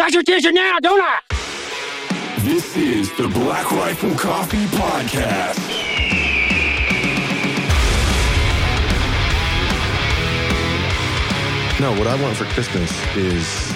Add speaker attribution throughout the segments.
Speaker 1: got your attention now, don't I?
Speaker 2: This is the Black Rifle Coffee Podcast.
Speaker 3: No, what I want for Christmas is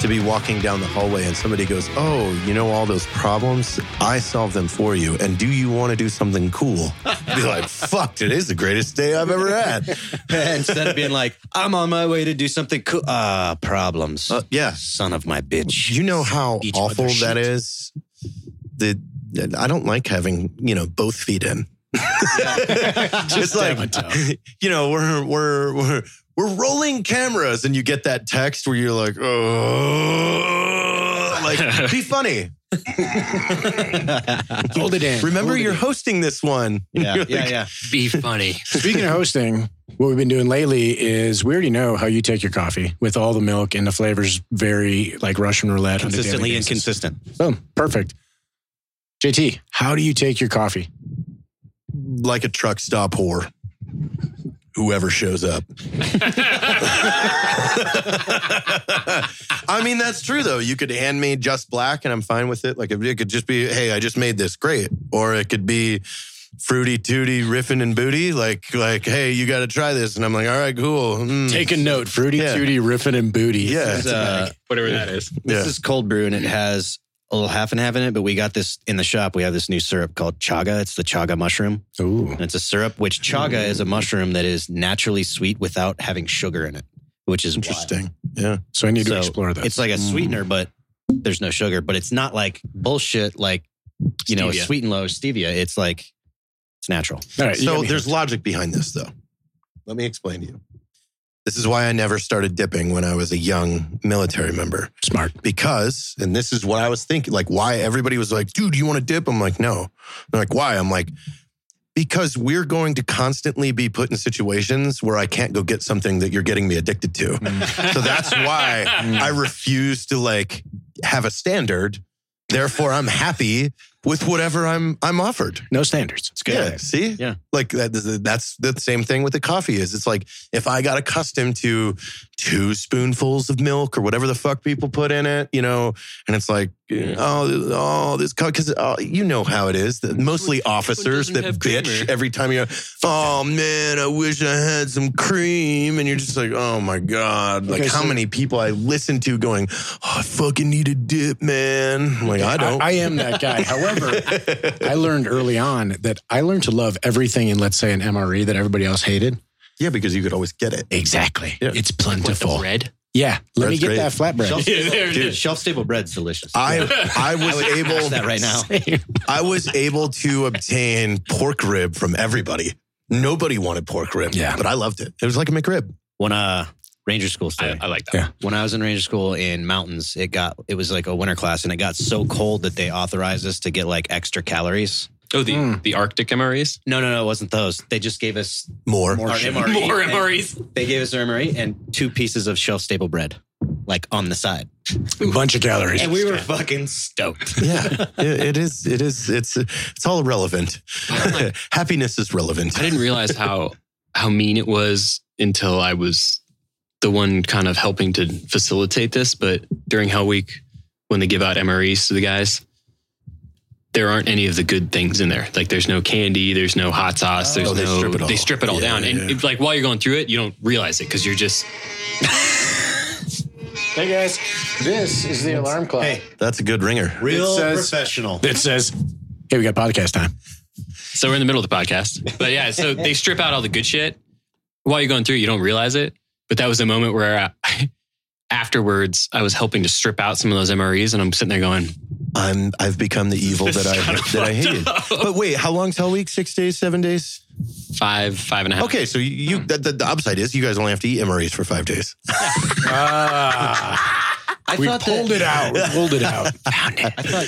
Speaker 3: to be walking down the hallway and somebody goes, Oh, you know all those problems? I solve them for you. And do you want to do something cool? be like, fuck, today's the greatest day I've ever had.
Speaker 4: Instead of being like, I'm on my way to do something cool. Ah, problems.
Speaker 3: Uh, yeah.
Speaker 4: Son of my bitch.
Speaker 3: You know how
Speaker 4: Each
Speaker 3: awful that is? The I don't like having, you know, both feet in. It's like, you know, we're we're we're we're rolling cameras and you get that text where you're like, oh like be funny.
Speaker 5: Hold it in.
Speaker 3: Remember
Speaker 5: Hold
Speaker 3: you're
Speaker 5: in.
Speaker 3: hosting this one.
Speaker 4: yeah,
Speaker 3: You're
Speaker 4: yeah, yeah.
Speaker 6: Be funny.
Speaker 5: Speaking of hosting, what we've been doing lately is we already know how you take your coffee with all the milk and the flavors very like Russian roulette. on a daily
Speaker 4: Consistently inconsistent.
Speaker 5: Boom. Perfect. JT, how do you take your coffee?
Speaker 3: like a truck stop whore. Whoever shows up. I mean, that's true though. You could hand me just black and I'm fine with it. Like it could just be, hey, I just made this great. Or it could be fruity tooty riffing and booty. Like, like, hey, you got to try this. And I'm like, all right, cool. Mm.
Speaker 5: Take a note. Fruity,
Speaker 3: Yeah.
Speaker 5: Tooty, Riffin, and Booty.
Speaker 3: Yeah.
Speaker 4: Is, uh,
Speaker 6: Whatever that is.
Speaker 4: this
Speaker 3: Yeah.
Speaker 4: is cold brew and it has a little half and half in it, but we got this in the shop. We have this new syrup called chaga. It's the chaga mushroom.
Speaker 5: Ooh.
Speaker 4: And it's a syrup, which chaga is a mushroom that is naturally sweet without having sugar in it, which is wild.
Speaker 3: Interesting. Yeah.
Speaker 5: So I need to explore that.
Speaker 4: It's like a mm. sweetener, but there's no sugar. But it's not like bullshit, like you know, sweet and low stevia. It's like it's natural.
Speaker 5: All right,
Speaker 3: So there's logic behind this, though. Let me explain to you. This is why I never started dipping when I was a young military member.
Speaker 5: smart.
Speaker 3: Because, and this is what I was thinking, like why everybody was like, dude, you want to dip? I'm like, no. They're like, why? I'm like, because we're going to constantly be put in situations where I can't go get something that you're getting me addicted to. Mm. so that's why mm. I refuse to like have a standard. Therefore, I'm happy with whatever I'm I'm offered.
Speaker 5: No standards. It's good.
Speaker 3: Yeah, see?
Speaker 4: Yeah.
Speaker 3: Like that, that's the same thing with the coffee is. It's like if I got accustomed to two spoonfuls of milk or whatever the fuck people put in it, you know, and it's like, oh, oh, this because oh, you know how it is. Mostly officers that bitch
Speaker 6: creamer?
Speaker 3: every time you go, oh man, I wish I had some cream, and you're just like, oh my god, like
Speaker 5: Okay,
Speaker 3: how
Speaker 5: so-
Speaker 3: many people I listen to going, oh, I fucking need a dip, man. I'm like I don't.
Speaker 5: I, am that guy. However, I learned early on that I learned to love everything in, let's say, an MRE that everybody else hated.
Speaker 3: yeah, because you could always get it.
Speaker 5: Exactly.
Speaker 3: Yeah.
Speaker 5: It's
Speaker 6: What, the
Speaker 5: plentiful.
Speaker 6: bread?
Speaker 5: yeah. Let me get
Speaker 3: great.
Speaker 5: that flatbread.
Speaker 4: Shelf,
Speaker 6: Yeah, there it
Speaker 4: dude,
Speaker 6: is.
Speaker 4: shelf stable bread's delicious.
Speaker 3: I I was
Speaker 4: I
Speaker 3: able
Speaker 4: that right now.
Speaker 3: I was able to obtain pork rib from everybody. Nobody wanted pork rib,
Speaker 5: Yeah.
Speaker 3: but I loved it. It was like a McRib.
Speaker 4: When uh Ranger school story.
Speaker 6: I, I like that.
Speaker 5: Yeah.
Speaker 4: when I was in Ranger school in mountains, it got it was like a winter class and it got so cold that they authorized us to get like extra calories.
Speaker 6: Oh, the,
Speaker 5: Mm.
Speaker 6: the Arctic MREs?
Speaker 4: No, no, no, it wasn't those. They just gave us
Speaker 3: More.
Speaker 4: our
Speaker 5: shit.
Speaker 4: MRE.
Speaker 6: More
Speaker 4: and-
Speaker 6: MREs.
Speaker 4: They gave us our MRE and two pieces of shelf stable bread, like on the side.
Speaker 5: A bunch of calories.
Speaker 4: And we were fucking stoked.
Speaker 3: Yeah, it, it is. It is. It's. It's all irrelevant. Happiness is relevant.
Speaker 6: I didn't realize how how mean it was until I was the one kind of helping to facilitate this. But during Hell Week, when they give out MREs to the guys, there aren't any of the good things in there. Like there's no candy, there's no hot sauce, there's
Speaker 3: Oh, they
Speaker 6: no
Speaker 3: strip it all.
Speaker 6: they strip it all
Speaker 3: Yeah,
Speaker 6: down. And
Speaker 3: yeah.
Speaker 6: it- like while you're going through it, you don't realize it because you're just
Speaker 5: Hey guys, this is the alarm clock.
Speaker 4: Hey,
Speaker 3: That's a good ringer.
Speaker 4: real
Speaker 5: It says-
Speaker 4: professional.
Speaker 5: It says, "Hey, we got podcast time."
Speaker 6: so we're in the middle of the podcast. But yeah, so they strip out all the good shit while you're going through. You don't realize it, but that was a moment where. I, Afterwards, I was helping to strip out some of those MREs, and I'm sitting there going,
Speaker 3: I'm. I've become the evil that I
Speaker 6: kinda
Speaker 3: that I hated.
Speaker 6: up.
Speaker 3: But wait, how long's Hell Week? Six days? Seven days?
Speaker 6: five, five and a half.
Speaker 3: Okay, so you. you the, the, the upside is you guys only have to eat MREs for five days.
Speaker 5: Ah,
Speaker 4: I
Speaker 5: we
Speaker 4: thought
Speaker 5: pulled
Speaker 4: that,
Speaker 5: it out. We pulled it out. Found it.
Speaker 4: I thought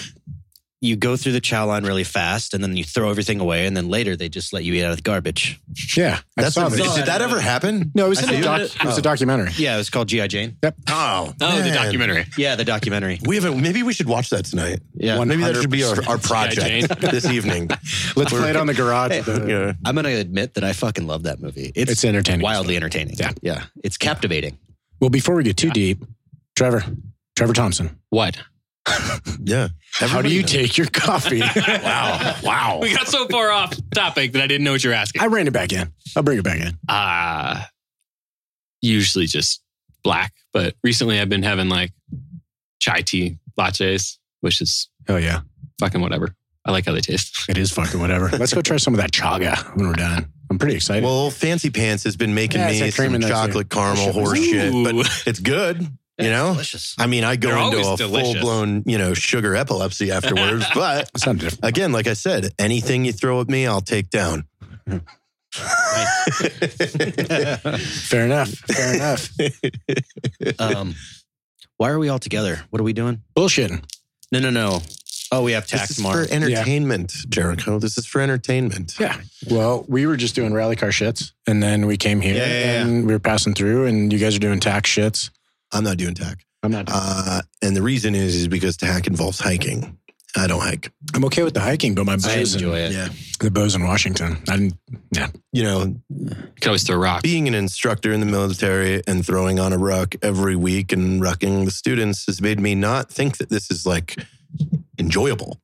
Speaker 4: you go through the chow line really fast and then you throw everything away and then later they just let you eat out of the garbage.
Speaker 5: Yeah, I
Speaker 3: That's
Speaker 5: saw
Speaker 3: a,
Speaker 5: that.
Speaker 3: did that ever happen?
Speaker 5: No, it was,
Speaker 4: I
Speaker 5: in a doc,
Speaker 4: it.
Speaker 5: it was a oh. documentary.
Speaker 4: Yeah, it was called GI Jane. Yep.
Speaker 3: Oh,
Speaker 6: Oh, the documentary.
Speaker 4: Yeah, the documentary.
Speaker 3: We haven't. Maybe we should watch that tonight.
Speaker 4: Yeah.
Speaker 3: maybe that should be our, our project this evening.
Speaker 5: Let's play it on the garage. with the-
Speaker 3: Yeah.
Speaker 4: I'm going to admit that I fucking love that movie. It's,
Speaker 5: It's entertaining.
Speaker 4: wildly entertaining.
Speaker 5: Yeah.
Speaker 4: Yeah. It's captivating.
Speaker 5: Well, before we get too deep, Trevor, Trevor Thompson.
Speaker 6: What?
Speaker 3: Yeah.
Speaker 5: How do you take your coffee?
Speaker 3: Wow. Wow.
Speaker 6: We got so far off topic that I didn't know what you're asking.
Speaker 5: I ran it back in. I'll bring it back in.
Speaker 6: Uh usually just black, but recently I've been having like chai tea lattes, which is
Speaker 5: Oh yeah,
Speaker 6: fucking whatever. I like how they taste.
Speaker 5: it is fucking whatever. Let's go try some of that chaga when we're done. I'm pretty excited.
Speaker 3: Well, Fancy Pants has been making
Speaker 5: Yeah,
Speaker 3: me
Speaker 5: that cream
Speaker 3: some
Speaker 5: in there, too.
Speaker 3: chocolate caramel
Speaker 5: That shit
Speaker 3: horse shit, but it's good. You know,
Speaker 4: delicious.
Speaker 3: I mean, I go
Speaker 6: They're
Speaker 3: into
Speaker 6: always
Speaker 3: a
Speaker 6: delicious.
Speaker 3: full blown, you know, sugar epilepsy afterwards. but
Speaker 5: it's different.
Speaker 3: again, like I said, anything you throw at me, I'll take down.
Speaker 5: Fair enough. Fair enough.
Speaker 4: Um, why are we all together? What are we doing?
Speaker 5: Bullshitting.
Speaker 4: No, no, no. Oh, we have tax This
Speaker 3: is
Speaker 4: tomorrow.
Speaker 3: for entertainment, Jericho. This is for entertainment.
Speaker 5: Yeah. Well, we were just doing rally car shits, and then we came here
Speaker 3: Yeah, yeah, yeah.
Speaker 5: and we were passing through, and you guys are doing tax shits.
Speaker 3: I'm not doing tack.
Speaker 5: I'm not.
Speaker 3: Uh, and the reason is, is because tack involves hiking. I don't hike.
Speaker 5: I'm okay with the hiking, but my
Speaker 4: I
Speaker 5: bows
Speaker 4: enjoy
Speaker 5: in,
Speaker 4: it.
Speaker 3: Yeah.
Speaker 5: the bows in Washington. I didn't. Yeah.
Speaker 3: You know,
Speaker 6: You can always throw rocks.
Speaker 3: being an instructor in the military and throwing on a ruck every week and rucking the students has made me not think that this is like enjoyable.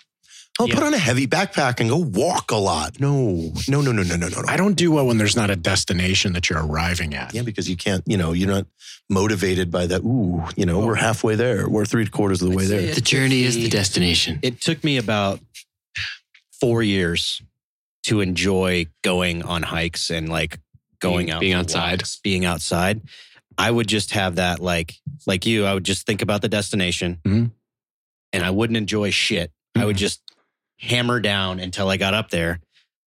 Speaker 3: I'll
Speaker 4: Yeah.
Speaker 3: put on a heavy backpack and go walk a lot. No, no, no, no, no, no, no. no.
Speaker 5: I don't do well when there's not a destination that you're arriving at.
Speaker 3: Yeah, because you can't, you know, you're not motivated by that. Ooh, you know, we're halfway there. We're three quarters of the way
Speaker 4: I'd
Speaker 3: there.
Speaker 6: The journey is the destination.
Speaker 4: It took me about four years to enjoy going on hikes and like going
Speaker 6: Being-
Speaker 4: out
Speaker 6: being outside.
Speaker 4: walks, being outside. I would just have that like like you. I would just think about the destination,
Speaker 5: Mhm.
Speaker 4: and I wouldn't enjoy shit. I would
Speaker 5: Mhm.
Speaker 4: just hammer down until I got up there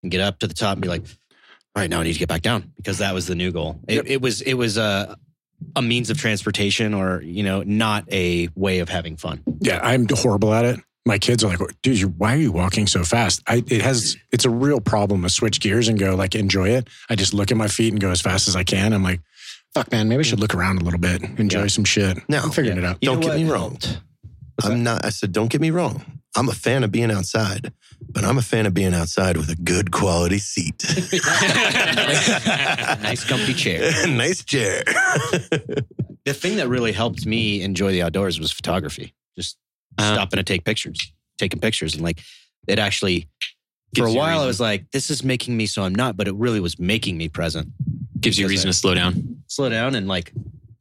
Speaker 4: and get up to the top and be like, "All right, now I need to get back down," because that was the new goal. It,
Speaker 5: Yep.
Speaker 4: it was it was a a means of transportation, or you know, not a way of having fun.
Speaker 5: Yeah, I'm horrible at it. My kids are like, dude, you, why are you walking so fast? I, it has, it's a real problem to switch gears and go like, enjoy it. I just look at my feet and go as fast as I can. I'm like, fuck, man, maybe I should mm. look around a little bit, enjoy
Speaker 4: Yeah.
Speaker 5: some shit.
Speaker 3: No.
Speaker 5: I'm figuring it out.
Speaker 4: You
Speaker 3: Don't get
Speaker 4: what
Speaker 3: me wrong.
Speaker 4: Helped?
Speaker 3: I'm not, I said, don't get me wrong. I'm a fan of being outside, but I'm a fan of being outside with a good quality seat.
Speaker 4: nice comfy chair.
Speaker 3: nice chair.
Speaker 4: The thing that really helped me enjoy the outdoors was photography. Just
Speaker 6: Uh-huh.
Speaker 4: stopping to take pictures, taking pictures, and like it actually. For a
Speaker 6: Gives you
Speaker 4: while, I was like, "This is making me so I'm not," but it really was making me present.
Speaker 6: Gives you a reason
Speaker 4: I-
Speaker 6: to slow down.
Speaker 4: Slow down and like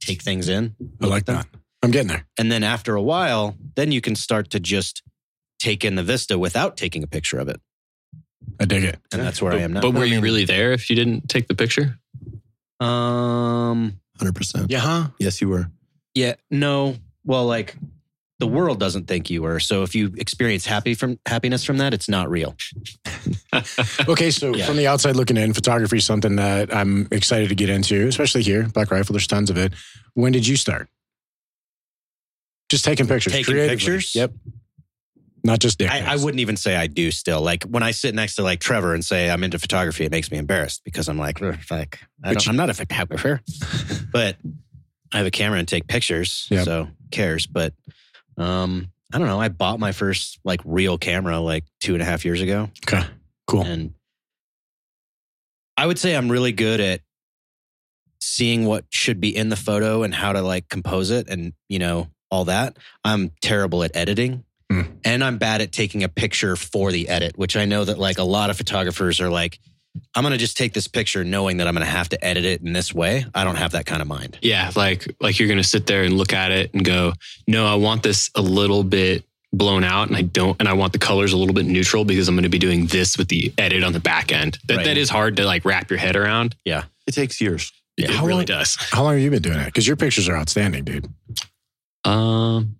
Speaker 4: take things in.
Speaker 5: I like
Speaker 4: at them.
Speaker 5: that. I'm getting there.
Speaker 4: And then after a while, then you can start to just take in the vista without taking a picture of it.
Speaker 5: I dig it.
Speaker 4: And that's where I am now.
Speaker 6: But were you really there if you didn't take the picture?
Speaker 4: Um.
Speaker 3: 100%.
Speaker 5: Yeah, huh?
Speaker 3: Yes, you were.
Speaker 4: Yeah. No. Well, like the world doesn't think you were. So if you experience happy from happiness from that, it's not real.
Speaker 5: Okay, so
Speaker 4: Yeah.
Speaker 5: from the outside looking in, photography is something that I'm excited to get into, especially here, Black Rifle. There's tons of it. When did you start? Just taking pictures.
Speaker 4: Taking
Speaker 5: creatively.
Speaker 4: pictures?
Speaker 5: Yep. Not just dick.
Speaker 4: I, I wouldn't even say I do still. Like when I sit next to like Trevor and say I'm into photography, it makes me embarrassed because I'm like, like I I'm not a photographer, but I have a camera and take pictures.
Speaker 5: Yep.
Speaker 4: So cares? But um, I don't know. I bought my first like real camera like two and a half years ago,
Speaker 5: Okay, cool.
Speaker 4: and I would say I'm really good at seeing what should be in the photo and how to like compose it and you know all that. I'm terrible at editing.
Speaker 5: Hmm.
Speaker 4: And I'm bad at taking a picture for the edit, which I know that like a lot of photographers are like, I'm going to just take this picture knowing that I'm going to have to edit it in this way. I don't have that kind of mind.
Speaker 6: Yeah, like like you're gonna sit there and look at it and go, no, I want this a little bit blown out, and I don't, and I want the colors a little bit neutral because I'm gonna be doing this with the edit on the back end. That
Speaker 4: Right.
Speaker 6: that is hard to like wrap your head around. Yeah.
Speaker 3: It takes years.
Speaker 6: Yeah, It
Speaker 5: How
Speaker 6: really
Speaker 5: long-
Speaker 6: does.
Speaker 5: How long have you been doing it? Because your pictures are outstanding, dude.
Speaker 6: Um,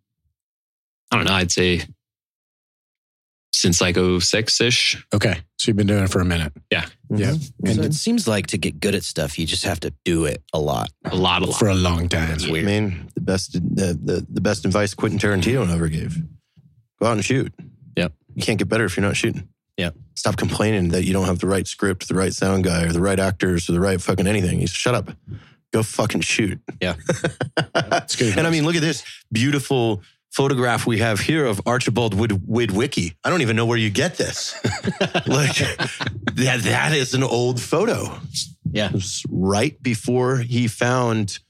Speaker 6: I don't know. I'd say since like 06 ish.
Speaker 5: Okay, so you've been doing it for a minute.
Speaker 6: Yeah.
Speaker 5: Yeah,
Speaker 3: Mhm.
Speaker 4: So
Speaker 5: and
Speaker 4: it seems like to get good at stuff, you just have to do it a lot.
Speaker 6: A lot, a lot.
Speaker 5: for a long time.
Speaker 4: It's
Speaker 3: I mean, the best the, the the best advice Quentin Tarantino ever gave: go out and shoot.
Speaker 4: Yep.
Speaker 3: You can't get better if you're not shooting.
Speaker 4: Yep.
Speaker 3: Stop complaining that you don't have the right script, the right sound guy, or the right actors, or the right fucking anything. You shut up. Go fucking shoot.
Speaker 4: Yeah.
Speaker 5: Good.
Speaker 3: And I mean, look at this beautiful photograph we have here of Archibald Wood Witwicky. I don't even know where you get this. like that that is an old photo.
Speaker 4: Yeah.
Speaker 3: It was right before he found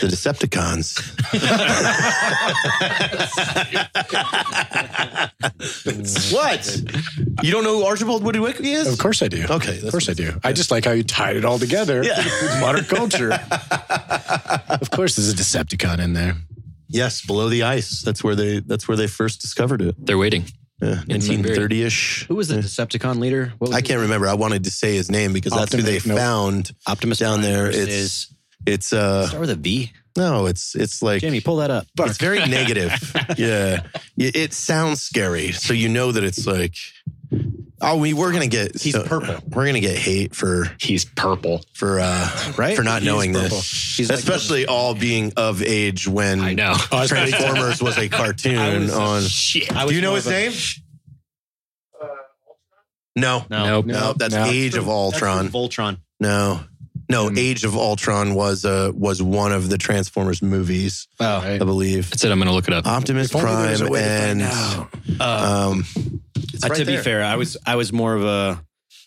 Speaker 3: The Decepticons. what? You don't know who Archibald Witwicky is?
Speaker 5: Of course I do.
Speaker 3: Okay,
Speaker 5: Of course I do. I just like how you tied it all together
Speaker 3: Yeah.
Speaker 5: with modern culture. of course, there's a Decepticon in there.
Speaker 3: Yes, below the ice. That's where they. That's where they first discovered it.
Speaker 6: They're waiting.
Speaker 3: Yeah, nineteen thirty ish.
Speaker 4: Who was the Decepticon leader? What was
Speaker 3: I can't
Speaker 4: name?
Speaker 3: remember. I wanted to say his name because that's who they
Speaker 5: Optimus, nope.
Speaker 3: found
Speaker 4: Optimus
Speaker 3: down
Speaker 4: Prime
Speaker 3: there.
Speaker 4: versus-
Speaker 3: It's it's uh
Speaker 4: start with a V.
Speaker 3: no, it's it's like
Speaker 4: Jamie, pull that up.
Speaker 3: it's very negative. yeah, it, it sounds scary, so you know that it's like. Oh, we we're gonna get.
Speaker 4: He's purple.
Speaker 3: We're gonna get hate for
Speaker 6: He's purple.
Speaker 3: for uh
Speaker 4: Right?
Speaker 3: for not
Speaker 4: He is
Speaker 3: knowing
Speaker 4: purple.
Speaker 3: this,
Speaker 4: He's like-
Speaker 3: especially all being of age when
Speaker 6: I know.
Speaker 3: Transformers was a cartoon on.
Speaker 6: Shit.
Speaker 4: I was
Speaker 3: Do you know his
Speaker 4: a-
Speaker 3: name? No,
Speaker 4: No.
Speaker 6: Nope.
Speaker 3: no, that's
Speaker 5: No.
Speaker 3: Age of
Speaker 4: That's
Speaker 3: Ultron.
Speaker 4: from Voltron.
Speaker 3: No, no,
Speaker 5: Hmm.
Speaker 3: Age of Ultron was uh was one of the Transformers movies,
Speaker 4: Oh,
Speaker 3: I believe.
Speaker 6: That's it. I'm going to look it up.
Speaker 3: Optimus
Speaker 5: If only there was
Speaker 3: Prime
Speaker 5: a to
Speaker 3: and
Speaker 4: uh,
Speaker 3: um,
Speaker 4: uh,
Speaker 3: right
Speaker 4: to be fair, I was I was more of a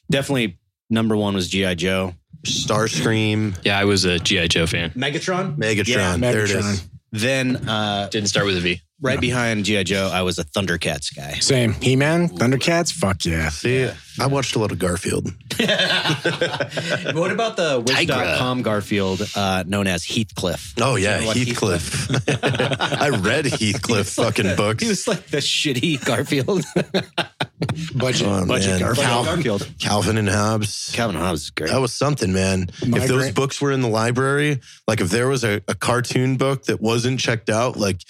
Speaker 4: definitely number one was GI Joe.
Speaker 3: Starscream,
Speaker 6: Yeah, I was a G.I. Joe fan.
Speaker 4: Megatron.
Speaker 3: Megatron.
Speaker 4: Yeah,
Speaker 3: there it
Speaker 5: Megatron.
Speaker 4: Then uh,
Speaker 6: Didn't start with a V.
Speaker 4: right behind GI Joe, I was a Thundercats guy.
Speaker 5: Same. He Man, Thundercats, fuck yeah.
Speaker 3: See, I watched a lot of Garfield.
Speaker 4: what about the Wish.com Garfield, uh, known as Heathcliff?
Speaker 3: Oh yeah,
Speaker 4: You know what
Speaker 3: Heathcliff. I read Heathcliff fucking books.
Speaker 4: He was like the shitty Garfield.
Speaker 5: Budget.
Speaker 3: Oh,
Speaker 5: budget
Speaker 3: man.
Speaker 5: Garfield.
Speaker 3: Cal-
Speaker 4: Garfield.
Speaker 3: Calvin and Hobbes.
Speaker 4: Calvin and Hobbes is great.
Speaker 3: That was something, man.
Speaker 5: My
Speaker 3: if those
Speaker 5: great-
Speaker 3: books were in the library, like if there was a, a cartoon book that wasn't checked out, like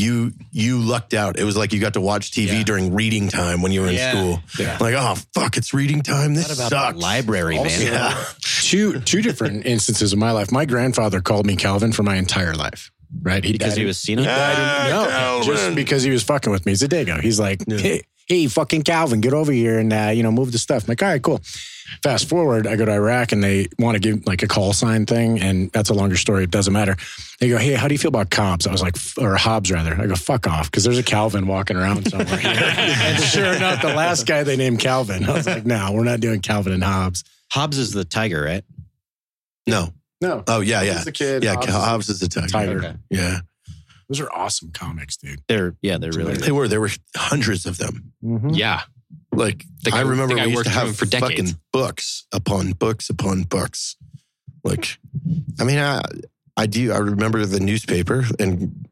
Speaker 3: you you lucked out. It was like you got to watch TV
Speaker 4: Yeah.
Speaker 3: during reading time when you were in
Speaker 4: Yeah.
Speaker 3: school.
Speaker 4: Yeah.
Speaker 3: Like, oh fuck, it's reading time. This
Speaker 4: What about
Speaker 3: sucks.
Speaker 4: the library, man?
Speaker 3: Yeah.
Speaker 5: Two two different instances of my life. My grandfather called me Calvin for my entire life. Right? He
Speaker 4: Because he
Speaker 5: in-
Speaker 4: was Cena?
Speaker 3: Ah,
Speaker 5: No,
Speaker 3: Calvin.
Speaker 5: just because he was fucking with me. He's a dago. He's like, hey, hey, fucking Calvin, get over here and uh, you know move the stuff. I'm like, all right, cool. Fast forward, I go to Iraq and they want to give like a call sign thing, and that's a longer story. It doesn't matter. They go, hey, how do you feel about Cobbs? I was like, or Hobbes rather. I go, fuck off, because there's a Calvin walking around somewhere. and sure enough, the last guy they named Calvin. I was like, no, we're not doing Calvin and Hobbes.
Speaker 4: Hobbes is the tiger, right?
Speaker 3: No.
Speaker 5: No,
Speaker 3: Oh yeah, yeah.
Speaker 5: He's the kid.
Speaker 3: Yeah,
Speaker 5: Hobbes is
Speaker 3: Hobbes is the tiger.
Speaker 5: tiger.
Speaker 4: Okay.
Speaker 3: Yeah.
Speaker 5: Those are awesome comics, dude.
Speaker 4: They're yeah, they're really
Speaker 3: They were. There were hundreds of them. Mm-hmm.
Speaker 6: Yeah.
Speaker 3: Like
Speaker 6: The guy-
Speaker 3: I remember
Speaker 6: the guy
Speaker 3: we used
Speaker 6: worked
Speaker 3: to
Speaker 6: for
Speaker 3: have
Speaker 6: him for
Speaker 3: fucking
Speaker 6: decades.
Speaker 3: books upon books upon books. Like, I mean, I, I do. I remember the newspaper and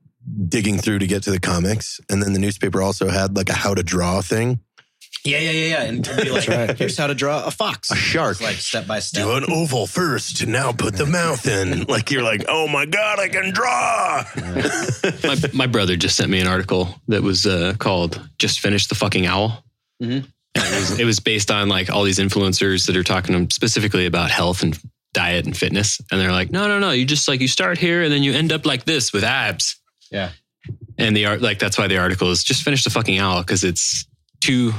Speaker 3: digging through to get to the comics, and then the newspaper also had like a how to draw thing.
Speaker 4: Yeah, yeah, yeah, yeah. And it'd be like,
Speaker 5: right.
Speaker 4: here's how to draw a fox.
Speaker 3: A shark.
Speaker 4: It's like step by step.
Speaker 3: Do an oval first, and now put the mouth in. Like you're like, oh my god, I can draw.
Speaker 6: my, my brother just sent me an article that was uh, called "Just Finish the Fucking Owl."
Speaker 4: Mhm.
Speaker 6: And It, was, it was based on like all these influencers that are talking specifically about health and diet and fitness, and they're like, "No, no, no! You just like you start here and then you end up like this with abs."
Speaker 4: Yeah.
Speaker 6: And the art, like that's why the article is "Just Finish the Fucking Owl" because it's two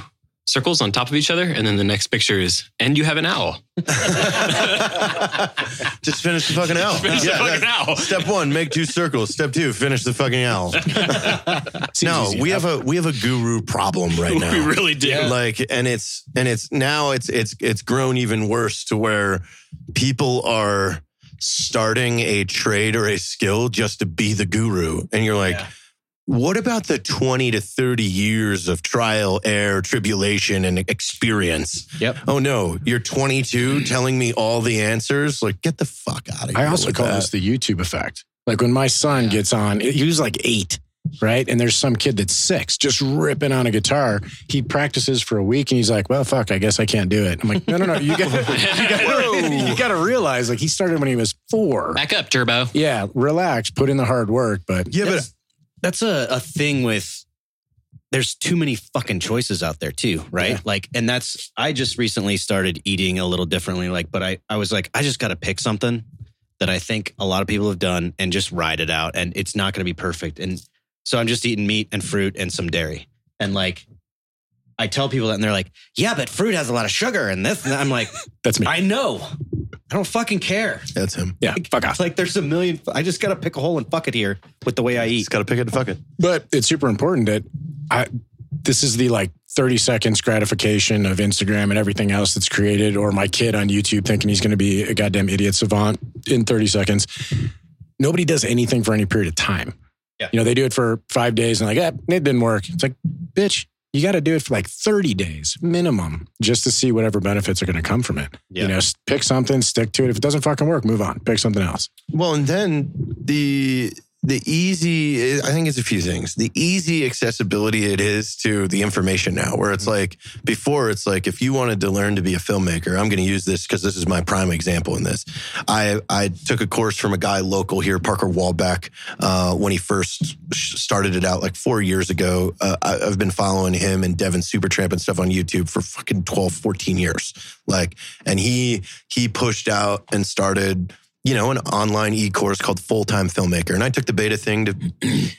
Speaker 6: circles on top of each other, and then the next picture is "And you have an owl."
Speaker 3: Just finish the fucking owl.
Speaker 6: Finish the fucking owl.
Speaker 3: Step one, make two circles. Step two, finish the fucking owl. no, we have a we have a guru problem right now.
Speaker 6: We really do.
Speaker 3: Like, and it's and it's now it's it's it's grown even worse to where people are starting a trade or a skill just to be the guru, and you're like.
Speaker 4: Yeah.
Speaker 3: What about the 20 to 30 years of trial, error, tribulation, and experience?
Speaker 4: Yep.
Speaker 3: Oh no, you're 22 telling me all the answers? Like, get the fuck out of here.
Speaker 5: I also
Speaker 3: with
Speaker 5: call
Speaker 3: that.
Speaker 5: this the YouTube effect. Like when my son gets on, he was like eight, right? And there's some kid that's six just ripping on a guitar. He practices for a week and he's like, well, fuck, I guess I can't do it. I'm like, no, no, no. You got you got you got to realize like he started when he was four.
Speaker 6: Back up, Turbo.
Speaker 5: Yeah, relax, put in the hard work. But
Speaker 3: Yeah, but
Speaker 4: that's, a, a thing with there's too many fucking choices out there too, right?
Speaker 5: Yeah.
Speaker 4: Like, and that's I just recently started eating a little differently. Like, but I I was like, I just got to pick something that I think a lot of people have done and just ride it out, and it's not going to be perfect. And so I'm just eating meat and fruit and some dairy, and like. I tell people that, and they're like, "Yeah, but fruit has a lot of sugar." And this, and I'm like,
Speaker 5: that's me.
Speaker 4: "I know, I don't fucking care."
Speaker 3: that's him.
Speaker 5: yeah, fuck off.
Speaker 4: It's like there's a million. I just got to pick a hole and fuck it here with the way I eat.
Speaker 3: He's got to pick it and fuck it.
Speaker 5: But it's super important that I this is the like 30 seconds gratification of Instagram and everything else that's created, or my kid on YouTube thinking he's going to be a goddamn idiot savant in 30 seconds. nobody does anything for any period of time.
Speaker 4: Yeah.
Speaker 5: You know, they do it for five days and like, eh, it didn't work. It's like, bitch, you got to do it for like 30 days minimum just to see whatever benefits are going to come from it.
Speaker 4: Yeah.
Speaker 5: You know, pick something, stick to it. If it doesn't fucking work, move on, pick something else.
Speaker 3: Well, and then the the easy I think it's a few things. The easy accessibility it is to the information now, where it's like before it's like if you wanted to learn to be a filmmaker, I'm going to use this because this is my prime example in this. I I took a course from a guy local here, Parker Walbeck, uh, when he first started it out like four years ago. Uh, I, I've been following him and Devin Supertramp and stuff on YouTube for fucking 12, 14 years. Like, and he he pushed out and started you know, an online e-course called Full Time Filmmaker. And I took the beta thing to,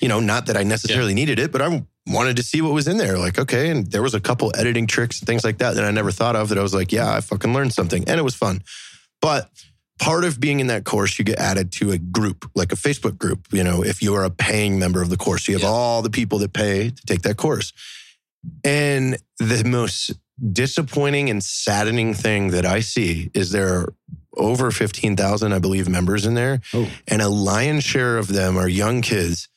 Speaker 3: you know, not that I necessarily needed it, but I wanted to see what was in there. Like, okay. And there was a couple editing tricks and things like that that I never thought of that I was like, yeah, I fucking learned something. And it was fun. But part of being in that course, you get added to a group, like a Facebook group. You know, if you're a paying member of the course, you have
Speaker 4: Yeah.
Speaker 3: all the people that pay to take that course. And the most disappointing and saddening thing that I see is there are over 15,000, I believe, members in there.
Speaker 5: Oh.
Speaker 3: And a lion's share of them are young kids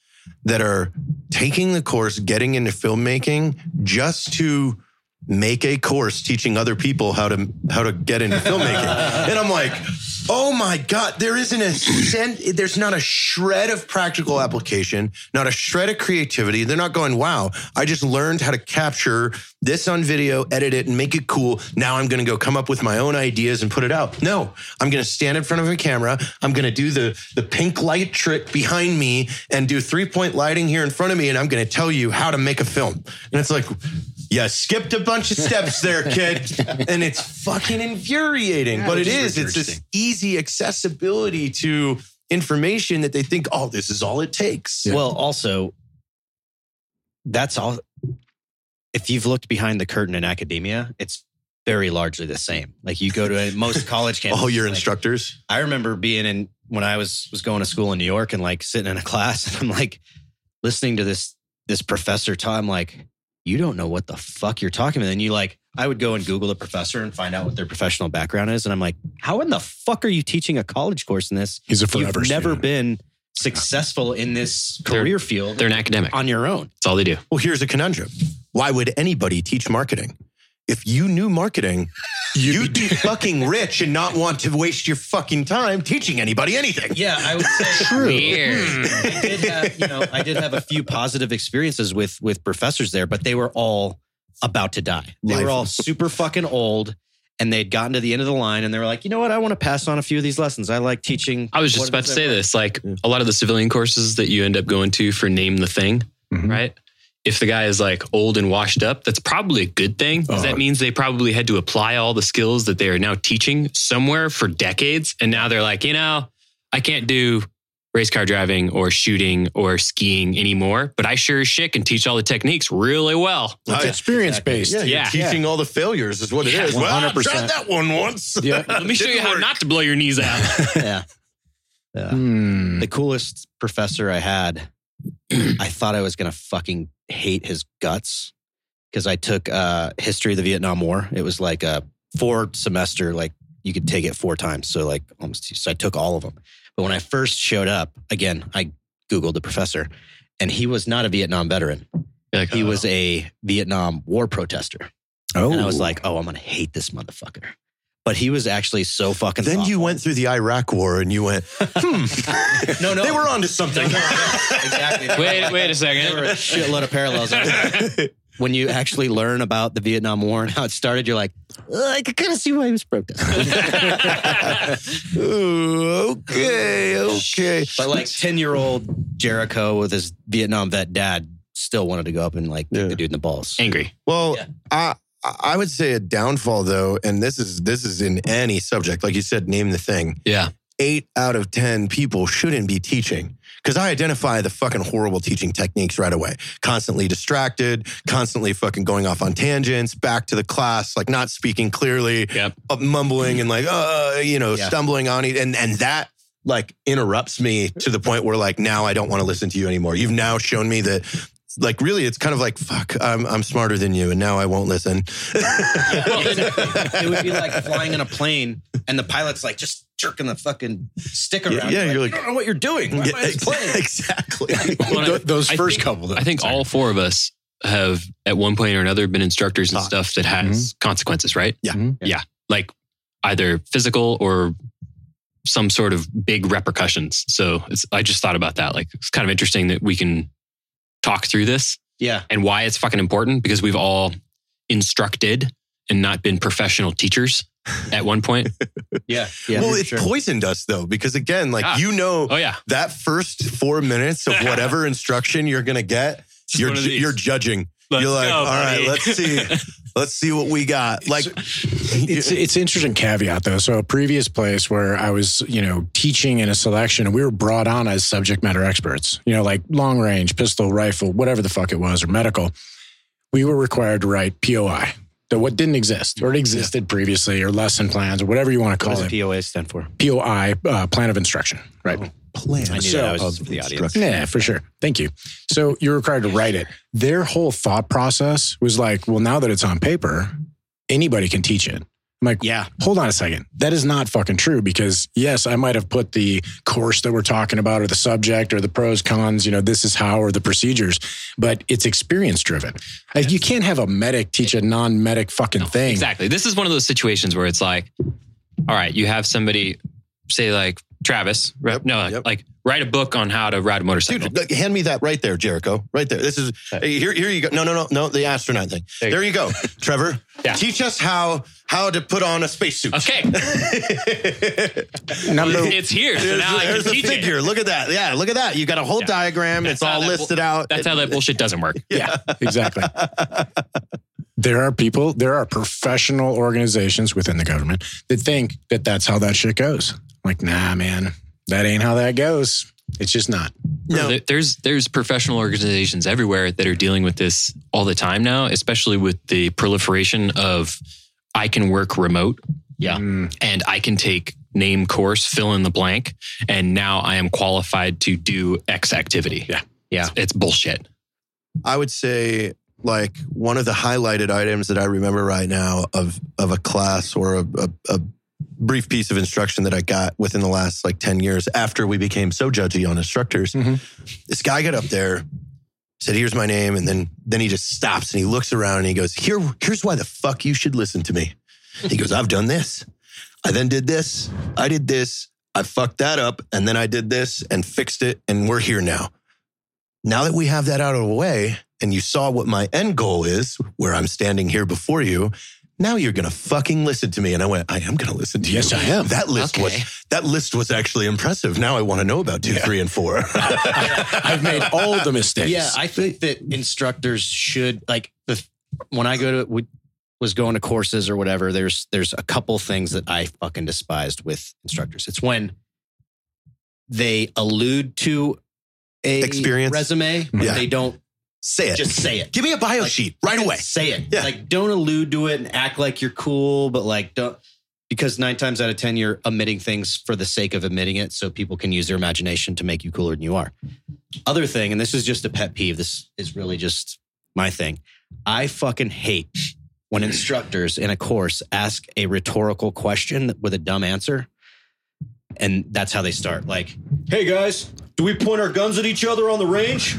Speaker 3: that are taking the course, getting into filmmaking just to make a course teaching other people how to how to get into filmmaking. and I'm like, oh my God, there isn't a cent, there's not a shred of practical application, not a shred of creativity. They're not going, wow, I just learned how to capture this on video, edit it, and make it cool. Now I'm gonna go come up with my own ideas and put it out. No, I'm gonna stand in front of a camera. I'm gonna do the the pink light trick behind me and do three-point lighting here in front of me, and I'm gonna tell you how to make a film. And it's like, yeah, skipped a bunch of steps there, kid. and it's fucking infuriating. but it
Speaker 4: which
Speaker 3: is,
Speaker 4: is
Speaker 3: it's this easy accessibility to information that they think, oh, this is all it takes.
Speaker 4: Well, also, that's all. If you've looked behind the curtain in academia, it's very largely the same. Like you go to a, most college campuses.
Speaker 3: All your
Speaker 4: like,
Speaker 3: instructors.
Speaker 4: I remember being in when I was was going to school in New York and like sitting in a class and I'm like listening to this this professor talk. I'm like, you don't know what the fuck you're talking about. And you like, I would go and Google the professor and find out what their professional background is. And I'm like, how in the fuck are you teaching a college course in this?
Speaker 5: He's a forever
Speaker 4: You've never
Speaker 5: student.
Speaker 4: been successful in this
Speaker 6: They're-
Speaker 4: career field
Speaker 6: They're an academic.
Speaker 4: on your own.
Speaker 6: That's all they do.
Speaker 3: Well, here's a conundrum. Why would anybody teach marketing? If you knew marketing, you'd be fucking rich and not want to waste your fucking time teaching anybody anything.
Speaker 4: Yeah, I would say
Speaker 5: True.
Speaker 6: Weird.
Speaker 4: I did have, you know, I did have a few positive experiences with with professors there, but they were all about to die. They
Speaker 3: Life.
Speaker 4: were all super fucking old, and they'd gotten to the end of the line, and they were like, you know what, I want to pass on a few of these lessons. I like teaching.
Speaker 6: I was just about to say
Speaker 4: that-
Speaker 6: this. Like
Speaker 3: Yeah.
Speaker 6: a lot of the civilian courses that you end up going to for name the thing,
Speaker 5: Mhm.
Speaker 6: right? If the guy is like old and washed up, that's probably a good thing. 'cause
Speaker 5: Oh.
Speaker 6: that means they probably had to apply all the skills that they are now teaching somewhere for decades. And now they're like, you know, I can't do race car driving or shooting or skiing anymore, but I sure as shit can teach all the techniques really well.
Speaker 5: It's
Speaker 3: I-
Speaker 5: experience based.
Speaker 3: Yeah, you're
Speaker 6: Yeah.
Speaker 3: teaching all the failures is what it
Speaker 6: Yeah,
Speaker 3: is. Well, I
Speaker 5: 100%.
Speaker 3: tried that one once.
Speaker 5: Yeah.
Speaker 6: Let me show you
Speaker 3: Didn't
Speaker 6: how
Speaker 3: work.
Speaker 6: not to blow your knees out.
Speaker 4: yeah. Yeah.
Speaker 5: Hmm.
Speaker 4: The coolest professor I had, I thought I was gonna fucking hate his guts because I took uh, history of the Vietnam War. It was like a four semester, like you could take it four times, so like almost. So I took all of them. But when I first showed up, again, I googled the professor, and he was not a Vietnam veteran.
Speaker 6: You're like,
Speaker 4: He
Speaker 6: oh.
Speaker 4: was a Vietnam War protester,
Speaker 5: Oh,
Speaker 4: and I was like, "Oh, I'm gonna hate this motherfucker." But he was actually so fucking.
Speaker 3: Then you went through the Iraq war and you went, hmm.
Speaker 4: No, no.
Speaker 3: They were onto something.
Speaker 4: No, no, no, exactly.
Speaker 6: Wait, wait a
Speaker 4: There were a
Speaker 6: second.
Speaker 4: shitload of parallels. when you actually learn about the Vietnam War and how it started, you're like, "Uh, I can kind of see why he was protesting.
Speaker 3: Okay, okay.
Speaker 4: but like 10 year old Jericho with his Vietnam vet dad still wanted to go up and like kick
Speaker 3: Yeah.
Speaker 4: the dude in the balls.
Speaker 6: Angry.
Speaker 3: Well,
Speaker 4: Yeah.
Speaker 3: I I would say a downfall though, and this is this is in any subject, like you said, name the thing.
Speaker 6: Yeah.
Speaker 3: Eight out of ten people shouldn't be teaching. Because I identify the fucking horrible teaching techniques right away. Constantly distracted, constantly fucking going off on tangents, back to the class, like not speaking clearly,
Speaker 6: Yep.
Speaker 3: mumbling and like, uh, you know,
Speaker 4: Yeah.
Speaker 3: stumbling on it. And, and that like interrupts me to the point where like now I don't want to listen to you anymore. You've now shown me that like really it's kind of like fuck I'm I'm smarter than you and now I won't listen.
Speaker 4: it would be like flying in a plane and the pilot's like just jerking the fucking stick around.
Speaker 3: yeah, you're
Speaker 4: you
Speaker 3: like-
Speaker 4: don't know what you're doing. Why am I
Speaker 3: Yeah,
Speaker 4: just playing?
Speaker 3: exactly.
Speaker 6: Well,
Speaker 5: Th- those
Speaker 6: I
Speaker 5: first
Speaker 6: think-
Speaker 5: couple. Though.
Speaker 6: I think all four of us have at one point or another been instructors and
Speaker 3: Taught.
Speaker 6: stuff that has consequences, right?
Speaker 3: Yeah.
Speaker 5: Mhm.
Speaker 6: Yeah. Like either physical or some sort of big repercussions. So it's, I just thought about that. Like it's kind of interesting that we can talk through this
Speaker 4: Yeah,
Speaker 6: and why it's fucking important because we've all instructed and not been professional teachers at one point.
Speaker 4: yeah, yeah.
Speaker 3: well, it
Speaker 4: sure.
Speaker 3: poisoned us though, because again, like
Speaker 6: Ah.
Speaker 3: you know,
Speaker 6: Oh yeah.
Speaker 3: that first four minutes of whatever instruction you're gonna get,
Speaker 6: Just
Speaker 3: you're
Speaker 6: one of
Speaker 3: ju-
Speaker 6: these.
Speaker 3: you're judging.
Speaker 6: Let's
Speaker 3: you're like,
Speaker 6: go,
Speaker 3: all right,
Speaker 6: buddy."
Speaker 3: let's see, let's see what we got. Like,
Speaker 5: it's it's an interesting caveat though. So a previous place where I was, you know, teaching in a selection, we were brought on as subject matter experts. You know, like long range, pistol, rifle, whatever the fuck it was, or medical. We were required to write POI. That what didn't exist or it existed previously, or lesson plans, or whatever you want to
Speaker 4: What
Speaker 5: call
Speaker 4: does
Speaker 5: it.
Speaker 4: POA stand for?
Speaker 5: POI, uh, plan of instruction. Right.
Speaker 3: Plan.
Speaker 4: I knew
Speaker 5: So-
Speaker 4: that. I was for the audience.
Speaker 5: Yeah, for sure. Thank you. So you're required to write it. Their whole thought process was like, well, now that it's on paper, anybody can teach it. I'm like,
Speaker 4: Yeah,
Speaker 5: hold on a second. That is not fucking true because yes, I might have put the course that we're talking about or the subject or the pros, cons, you know, this is how or the procedures, but it's experience driven. Like, you can't have a medic teach a non medic fucking thing.
Speaker 6: Exactly. This is one of those situations where it's like, all right, you have somebody say like Travis, right?
Speaker 3: Yep,
Speaker 6: no,
Speaker 3: yep.
Speaker 6: like write a book on how to ride a motorcycle.
Speaker 3: Dude, look, hand me that right there, Jericho. Right there. This is here. Here you go. No, no, no, no. The astronaut thing.
Speaker 6: There you
Speaker 3: There you go, Trevor.
Speaker 6: Yeah.
Speaker 3: Teach us how how to put on a spacesuit.
Speaker 6: Okay,
Speaker 5: Number,
Speaker 6: it's here. So
Speaker 3: There's,
Speaker 6: now I
Speaker 3: there's
Speaker 6: can
Speaker 3: a figure.
Speaker 6: it.
Speaker 3: Look at that. Yeah, look at that. You got a whole
Speaker 6: Yeah.
Speaker 3: diagram.
Speaker 6: That's
Speaker 3: it's all
Speaker 6: that
Speaker 3: listed out.
Speaker 6: That's how that bullshit doesn't work.
Speaker 5: yeah, exactly. There are people, there are professional organizations within the government that think that that's how that shit goes. Like, nah, man, that ain't how that goes. It's just not.
Speaker 3: No.
Speaker 6: There's there's professional organizations everywhere that are dealing with this all the time now, especially with the proliferation of I can work remote
Speaker 4: Yeah.
Speaker 5: Mm,
Speaker 6: and I can take name course, fill in the blank, and now I am qualified to do X activity.
Speaker 5: Yeah.
Speaker 4: Yeah.
Speaker 6: It's, it's bullshit.
Speaker 3: I would say like one of the highlighted items that I remember right now of of a class or a, a, a brief piece of instruction that I got within the last like 10 years after we became so judgy on instructors.
Speaker 5: Mhm.
Speaker 3: This guy got up there, said, here's my name. And then then he just stops and he looks around and he goes, Here, here's why the fuck you should listen to me. He goes, I've done this. I then did this. I did this. I fucked that up. And then I did this and fixed it. And we're here now. Now that we have that out of the way and you saw what my end goal is, where I'm standing here before you, now you're gonna fucking listen to me. And I went, I am gonna listen to you. Yes.
Speaker 5: I am.
Speaker 3: That list was that list was actually impressive. Now I want to know about two, three, and four.
Speaker 5: I've made all the mistakes.
Speaker 4: Yeah, I think that instructors should like the when I go to we, was going to courses or whatever. There's there's a couple things that I fucking despised with instructors. It's when they allude to a
Speaker 3: Experience.
Speaker 4: resume, but
Speaker 3: Yeah.
Speaker 4: they don't
Speaker 3: Say it.
Speaker 4: just say it.
Speaker 3: Give me a bio
Speaker 4: Like,
Speaker 3: sheet right away.
Speaker 4: Say it.
Speaker 3: Yeah.
Speaker 4: Like don't allude to it and act like you're cool, but like don't because nine times out of ten you're omitting things for the sake of omitting it so people can use their imagination to make you cooler than you are. Other thing, and this is just a pet peeve, this is really just my thing. I fucking hate when instructors in a course ask a rhetorical question with a dumb answer. And that's how they start. Like, hey guys, do we point our guns at each other on the range?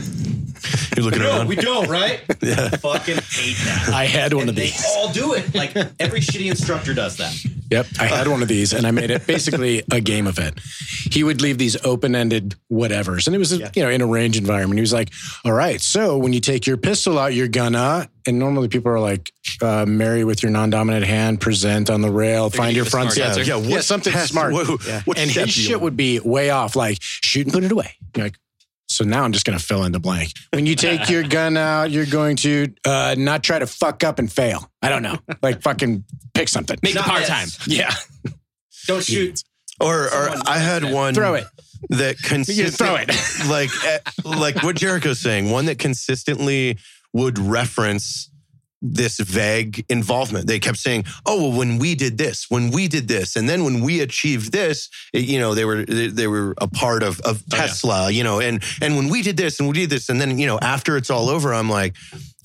Speaker 3: You're looking
Speaker 4: No,
Speaker 3: around.
Speaker 4: we don't, right?
Speaker 3: yeah.
Speaker 4: fucking hate that.
Speaker 5: I had one
Speaker 4: And
Speaker 5: of these.
Speaker 4: they
Speaker 5: these.
Speaker 4: all do it. Like every shitty instructor does that.
Speaker 5: Yep. I had one of these and I made it basically a game of it. He would leave these open ended whatevers. And it was,
Speaker 4: Yeah.
Speaker 5: you know, in a range environment. He was like, all right, so when you take your pistol out, you're gonna, and normally people are like, uh, marry with your non dominant hand, present on the rail, find your front
Speaker 6: smart
Speaker 5: side.
Speaker 6: answer.
Speaker 3: Yeah, what
Speaker 5: Yeah, something
Speaker 3: test-
Speaker 5: smart.
Speaker 3: What, what
Speaker 5: and
Speaker 3: step
Speaker 5: his shit
Speaker 3: want?
Speaker 5: would be way off, like shoot and put it away. You're like, so now I'm just going to fill in the blank. When you take your gun out, you're going to uh, not try to fuck up and fail. I don't know, like fucking pick something.
Speaker 6: Make the
Speaker 4: Not
Speaker 6: power
Speaker 4: this.
Speaker 6: time.
Speaker 5: yeah,
Speaker 4: Don't shoot.
Speaker 3: Or, or I had
Speaker 4: said,
Speaker 3: one
Speaker 5: throw it.
Speaker 3: that
Speaker 5: You
Speaker 3: consistent,
Speaker 5: throw it.
Speaker 3: like eh, like what Jericho's saying, one that consistently would reference this vague involvement. They kept saying, "Oh, well, when we did this, when we did this, and then when we achieved this, it- you know, they were they, they were a part of of
Speaker 6: Oh, yeah.
Speaker 3: Tesla, you know, and and when we did this and we did this, and then you know, after it's all over, I'm like."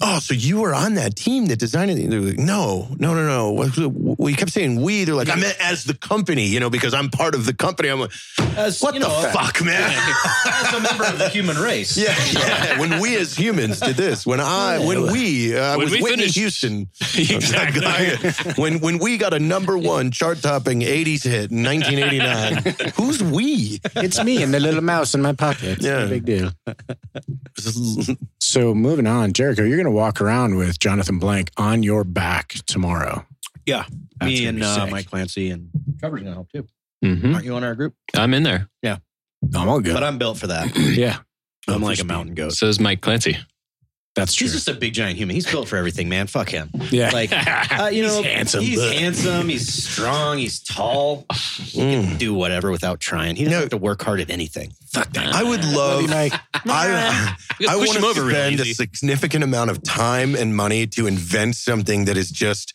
Speaker 3: Oh, so you were on that team that designed it? They're like, no, no, no, no. we kept saying we. They're like, I meant as the company, you know, because I'm part of the company. I'm like,
Speaker 4: As,
Speaker 3: what
Speaker 4: you
Speaker 3: the
Speaker 4: know,
Speaker 3: fuck, man?
Speaker 4: As a member of the human race.
Speaker 3: Yeah, yeah. When we as humans did this, when I, when we, uh,
Speaker 6: When
Speaker 3: was
Speaker 6: we
Speaker 3: Whitney
Speaker 6: finished-
Speaker 3: Houston,
Speaker 6: Exactly.
Speaker 3: when when we got a number one chart topping '80s hit in 1989, who's we?
Speaker 5: It's me and the little mouse in my pocket. It's
Speaker 3: Yeah.
Speaker 5: no big deal. So moving on, Jericho, you're going to walk around with Jonathan Blank on your back tomorrow.
Speaker 4: Yeah.
Speaker 5: That's
Speaker 4: Me and uh. Mike Clancy and Trevor's gonna help too.
Speaker 6: Mhm.
Speaker 4: Aren't you on our group?
Speaker 6: I'm in there.
Speaker 5: Yeah, I'm all good.
Speaker 4: But I'm built for that.
Speaker 5: yeah,
Speaker 4: I'm
Speaker 5: for
Speaker 4: like a mountain goat.
Speaker 6: So is Mike Clancy.
Speaker 5: That's true.
Speaker 4: He's just a big giant human. He's built for everything, man. Fuck him.
Speaker 5: yeah,
Speaker 4: Like uh, you know,
Speaker 5: He's
Speaker 4: know,
Speaker 5: handsome,
Speaker 4: He's
Speaker 5: but-
Speaker 4: handsome. He's strong. He's tall. He
Speaker 3: Mm.
Speaker 4: can do whatever without trying. He doesn't
Speaker 3: No.
Speaker 4: have to work hard at anything.
Speaker 5: fuck that.
Speaker 3: I would
Speaker 5: Love
Speaker 3: love. I, I want to
Speaker 6: over real
Speaker 3: spend a significant amount of time and money to invent something that is just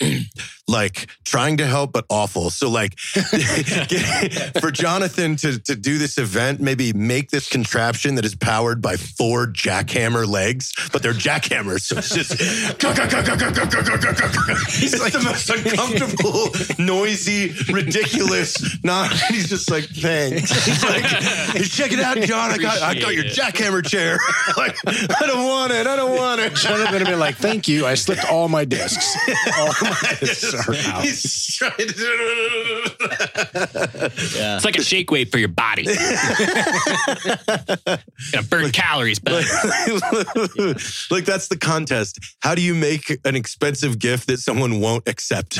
Speaker 3: like trying to help but awful. So like for Jonathan to to do this event, maybe make this contraption that is powered by four jackhammer legs, but they're jackhammers. So it's just He's like the most uncomfortable, noisy, ridiculous. Not he's just like thanks. He's like, "Hey, check it out, John. I got I got your jackhammer chair. like I don't want it. I don't want it.
Speaker 5: Jonathan would have been like, "Thank you. I slipped all my discs. All my discs are out."
Speaker 3: He's trying to.
Speaker 4: Yeah.
Speaker 6: It's like a shake weight for your body. Gotta burn calories, but
Speaker 3: like that's the contest. How do you make an expensive gift that someone won't accept?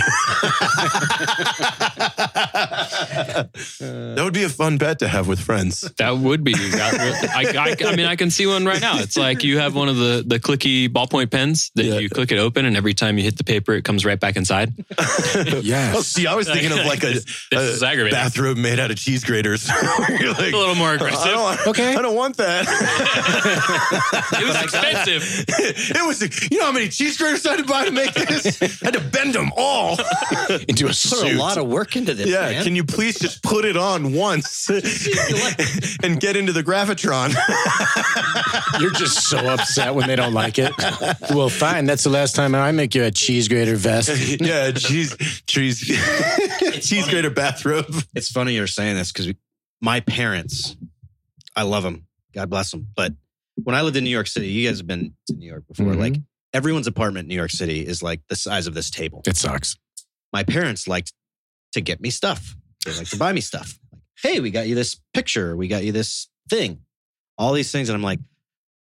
Speaker 3: that would be a fun bet to have with friends.
Speaker 6: that would be. I, I, I mean, I can see one right now. It's like you have one of the the clicky ballpoint pens that
Speaker 3: Yeah.
Speaker 6: you click it open, and every time you hit the paper, it comes right back inside.
Speaker 5: Yes.
Speaker 3: Oh, see, I was thinking of like a,
Speaker 6: This
Speaker 3: a
Speaker 6: is
Speaker 3: bathrobe made out of cheese graters. You're like,
Speaker 6: A little more
Speaker 3: I
Speaker 6: aggressive.
Speaker 3: don't, want,
Speaker 5: Okay.
Speaker 3: I don't want that.
Speaker 6: It was expensive.
Speaker 3: it was, you know how many cheese graters I had to buy to make this? I had to bend them all.
Speaker 5: Into a
Speaker 4: Put
Speaker 5: suit.
Speaker 4: a lot of work into this,
Speaker 3: Yeah,
Speaker 4: man.
Speaker 3: can you please just put it on once and get into the gravitron?
Speaker 5: You're just so upset when they don't like it. Well, fine. That's the last time I make you a cheese grater vest.
Speaker 3: yeah, cheese, she's cheese grater bathrobe.
Speaker 4: It's funny you're saying this because my parents, I love them. God bless them. But when I lived in New York City, you guys have been to New York before.
Speaker 5: Mhm.
Speaker 4: Like everyone's apartment in New York City is like the size of this table.
Speaker 5: It sucks.
Speaker 4: My parents liked to get me stuff. They like to buy me stuff. Like, hey, we got you this picture. We got you this thing. All these things. And I'm like,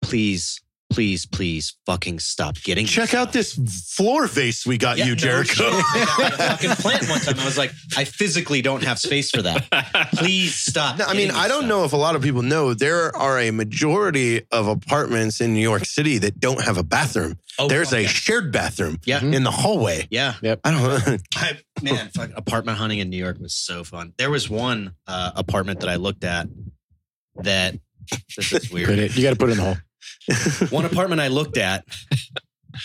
Speaker 4: please, please, please fucking stop getting
Speaker 3: Check out
Speaker 4: stuff.
Speaker 3: this floor vase we got
Speaker 4: Yeah,
Speaker 3: you, Jericho.
Speaker 4: shit. I got a fucking plant one time. I was like, I physically don't have space for that. Please stop.
Speaker 3: No, I mean, I don't
Speaker 4: stuff.
Speaker 3: know if a lot of people know there are a majority of apartments in New York City that don't have a bathroom.
Speaker 4: Oh,
Speaker 3: There's
Speaker 4: fuck
Speaker 3: a
Speaker 4: yeah.
Speaker 3: shared bathroom
Speaker 4: Yeah.
Speaker 3: in the hallway.
Speaker 4: Yeah.
Speaker 3: I don't
Speaker 4: I, man, fuck, apartment hunting in New York was so fun. There was one uh, apartment that I looked at that this is weird.
Speaker 5: You got to put it in the hole.
Speaker 4: One apartment I looked at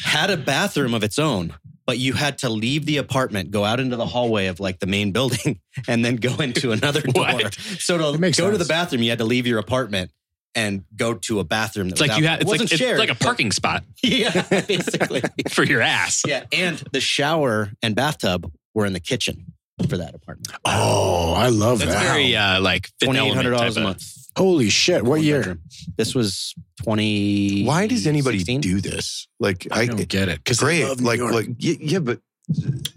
Speaker 4: had a bathroom of its own, but you had to leave the apartment, go out into the hallway of like the main building, and then go into another door.
Speaker 6: What?
Speaker 4: So to
Speaker 5: That makes
Speaker 4: go to the bathroom, you had to leave your apartment and go to a bathroom. That
Speaker 6: It's
Speaker 4: was
Speaker 6: like
Speaker 4: out
Speaker 6: you had.
Speaker 4: It
Speaker 6: It's like,
Speaker 4: wasn't
Speaker 6: it's
Speaker 4: shared,
Speaker 6: like a
Speaker 4: but-
Speaker 6: parking spot
Speaker 4: Yeah, basically.
Speaker 6: for your ass.
Speaker 4: yeah, and the shower and bathtub were in the kitchen for that apartment.
Speaker 5: Oh, I love
Speaker 6: That's
Speaker 5: that.
Speaker 6: very uh, like Fifth
Speaker 4: twenty eight hundred dollars a month.
Speaker 5: Holy shit. What year?
Speaker 4: bedroom. This was twenty.
Speaker 3: Why does anybody
Speaker 4: 16?
Speaker 3: do this? Like,
Speaker 5: I
Speaker 3: I,
Speaker 5: don't get it. Because
Speaker 3: great. Like, like, yeah, yeah, but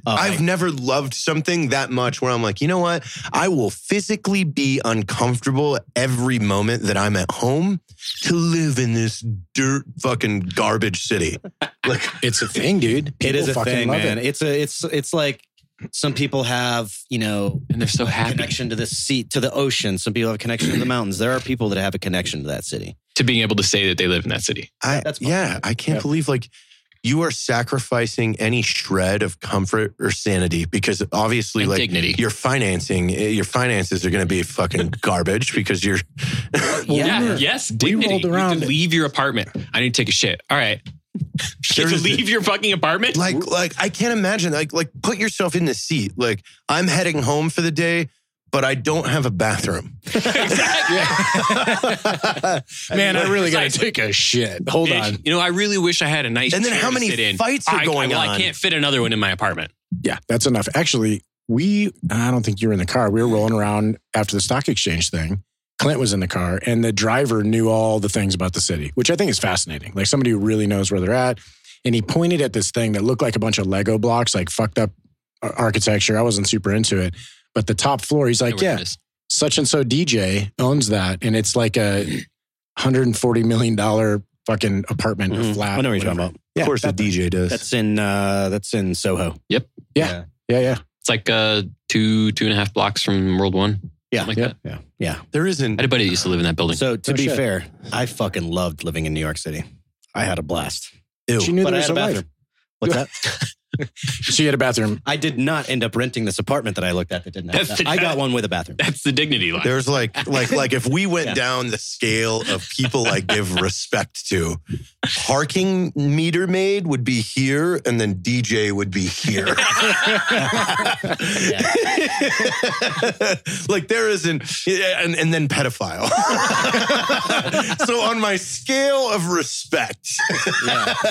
Speaker 4: Oh,
Speaker 3: I've never loved something that much where I'm like, you know what? I will physically be uncomfortable every moment that I'm at home to live in this dirt fucking garbage city. Like,
Speaker 5: it's a thing, dude.
Speaker 4: it
Speaker 5: People
Speaker 4: is a
Speaker 5: fucking
Speaker 4: thing, man.
Speaker 5: It.
Speaker 4: It's a it's it's like some people have you know
Speaker 6: and they're so
Speaker 4: a
Speaker 6: happy
Speaker 4: connection to the sea to the ocean. Some people have a connection to the mountains. There are people that have a connection to that city.
Speaker 6: to being able to say that they live in that city.
Speaker 3: I,
Speaker 4: That's fine.
Speaker 3: yeah, I can't
Speaker 5: Yep.
Speaker 3: believe like you are sacrificing any shred of comfort or sanity because obviously,
Speaker 6: And
Speaker 3: like,
Speaker 6: dignity.
Speaker 3: your financing, eh, your finances are going to be fucking garbage because you're.
Speaker 6: Yeah.
Speaker 5: we were-
Speaker 6: yes.
Speaker 5: we
Speaker 6: Dignity.
Speaker 5: rolled
Speaker 6: You have to leave your apartment. I need to take a shit. All right. You have to
Speaker 3: There's-
Speaker 6: leave your fucking apartment.
Speaker 3: like like I can't imagine like like put yourself in the seat. Like I'm heading home for the day, but I don't have a bathroom.
Speaker 5: Man, I really got to take a shit. Hold on.
Speaker 6: You know, I really wish I had a nice.
Speaker 3: And then how many fights are
Speaker 6: I,
Speaker 3: going
Speaker 6: I, well, I can't fit another one in my apartment.
Speaker 5: Yeah, that's enough. Actually, we, I don't think you were in the car. We were rolling around after the stock exchange thing. Clint was in the car and the driver knew all the things about the city, which I think is fascinating. Like somebody who really knows where they're at. And he pointed at this thing that looked like a bunch of Lego blocks, like fucked up architecture. I wasn't super into it. But the top floor, he's like, yeah,
Speaker 6: it is.
Speaker 5: such and so DJ owns that. And it's like a $140 million fucking apartment or
Speaker 4: Mhm.
Speaker 5: flat.
Speaker 4: I know what you're
Speaker 5: whatever.
Speaker 4: talking about.
Speaker 5: Yeah,
Speaker 3: of course, the. DJ does.
Speaker 4: That's in uh that's in Soho. Yep.
Speaker 5: Yeah. Yeah, yeah.
Speaker 6: It's like uh, two two and a half blocks from World One.
Speaker 4: Yeah.
Speaker 6: Something like
Speaker 5: Yeah.
Speaker 6: that.
Speaker 4: Yeah. Yeah.
Speaker 3: there
Speaker 6: I
Speaker 3: isn't.
Speaker 6: anybody that used to live in that building.
Speaker 4: So to
Speaker 5: No
Speaker 4: be
Speaker 5: shit.
Speaker 4: fair, I fucking loved living in New York City. I had a blast.
Speaker 3: Ew.
Speaker 5: She knew
Speaker 4: but
Speaker 5: there
Speaker 4: I
Speaker 5: was
Speaker 4: had
Speaker 5: a
Speaker 4: a
Speaker 5: wife.
Speaker 4: bathroom. What's that?
Speaker 5: She had a bathroom.
Speaker 4: I did not end up renting this apartment that I looked at that didn't have
Speaker 6: That's
Speaker 4: that.
Speaker 6: the-
Speaker 4: I got one with a bathroom.
Speaker 6: That's the dignity line.
Speaker 3: There's like like like if we went
Speaker 4: Yeah.
Speaker 3: down the scale of people I give respect to, parking meter maid would be here, and then DJ would be here. like there isn't, and, and then pedophile. so on my scale of respect,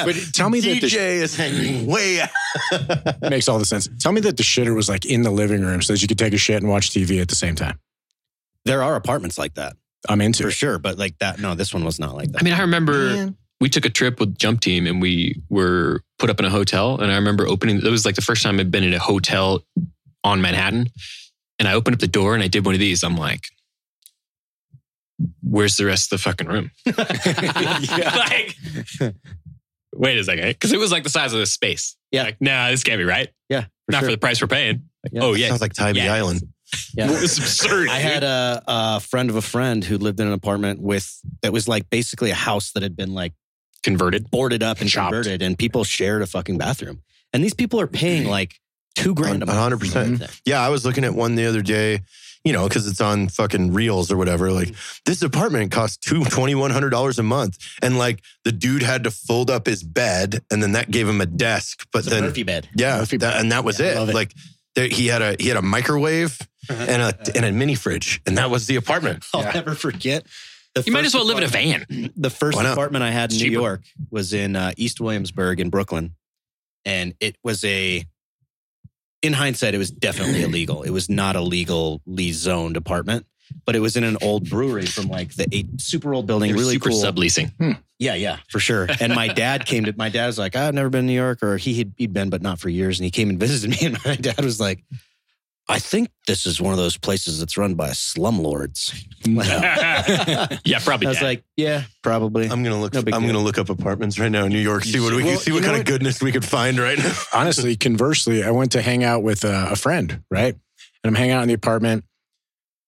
Speaker 5: But tell me that the
Speaker 3: DJ is hanging way out.
Speaker 5: Makes all the sense. Tell me that the shitter was like in the living room so that you could take a shit and watch TV at the same time.
Speaker 4: There are apartments like that
Speaker 5: I'm into
Speaker 4: for
Speaker 5: it.
Speaker 4: sure, but like that, no, this one was not like that.
Speaker 6: I mean, I remember we took a trip with Jump Team and we were put up in a hotel. And I remember opening, it was like the first time I'd been in a hotel on Manhattan. And I opened up the door and I did one of these. I'm like, where's the rest of the fucking room? like, wait a second. Cause it was like the size of this space.
Speaker 4: Yeah.
Speaker 6: Like, nah, this can't be right.
Speaker 4: yeah, for
Speaker 6: Not
Speaker 4: sure.
Speaker 6: for the price we're paying.
Speaker 4: Yeah.
Speaker 6: Oh, yeah.
Speaker 3: Sounds like Tybee
Speaker 6: Yeah.
Speaker 3: Island.
Speaker 4: yeah.
Speaker 6: It was absurd.
Speaker 4: I had a, a friend of a friend who lived in an apartment with that was like basically a house that had been like
Speaker 6: converted.
Speaker 4: boarded up and
Speaker 5: Chopped.
Speaker 4: converted, and people shared a fucking bathroom. And these people are paying like two grand a
Speaker 3: A
Speaker 4: month.
Speaker 3: hundred percent. Yeah, I was looking at one the other day, you know, because it's on fucking reels or whatever. Like this apartment costs two twenty one hundred dollars a month, and like the dude had to fold up his bed, and then that gave him a desk. But
Speaker 4: It's a
Speaker 3: then,
Speaker 4: Murphy bed.
Speaker 3: yeah,
Speaker 5: Murphy
Speaker 3: that-
Speaker 5: bed.
Speaker 3: and that was
Speaker 5: Yeah,
Speaker 3: it.
Speaker 5: it.
Speaker 3: Like there, he had a he had a microwave and a and a mini fridge, and that was the apartment.
Speaker 4: I'll
Speaker 5: Yeah.
Speaker 4: never forget. The
Speaker 6: You might as well live in a van.
Speaker 4: The first apartment I had in
Speaker 6: It's
Speaker 4: New
Speaker 6: cheaper.
Speaker 4: York was in uh, East Williamsburg in Brooklyn, and it was a. In hindsight, it was definitely illegal. It was not a legally zoned apartment, but it was in an old brewery from like the eight super old building, really
Speaker 6: super
Speaker 4: cool.
Speaker 6: subleasing. Hmm.
Speaker 4: Yeah, yeah, for sure. And my dad came to my dad was like, I've never been to New York, or he had he'd been, but not for years. And he came and visited me, and my dad was like, I think this is one of those places that's run by slumlords.
Speaker 6: yeah, probably.
Speaker 4: I was
Speaker 6: dad.
Speaker 4: like, yeah, probably.
Speaker 3: I'm gonna look.
Speaker 4: No
Speaker 3: I'm
Speaker 4: deal.
Speaker 3: gonna look up apartments right now in New York. See what we
Speaker 5: Well,
Speaker 3: can see what kind
Speaker 5: what?
Speaker 3: of goodness we could find right now.
Speaker 5: Honestly, conversely, I went to hang out with a, a friend, right? And I'm hanging out in the apartment,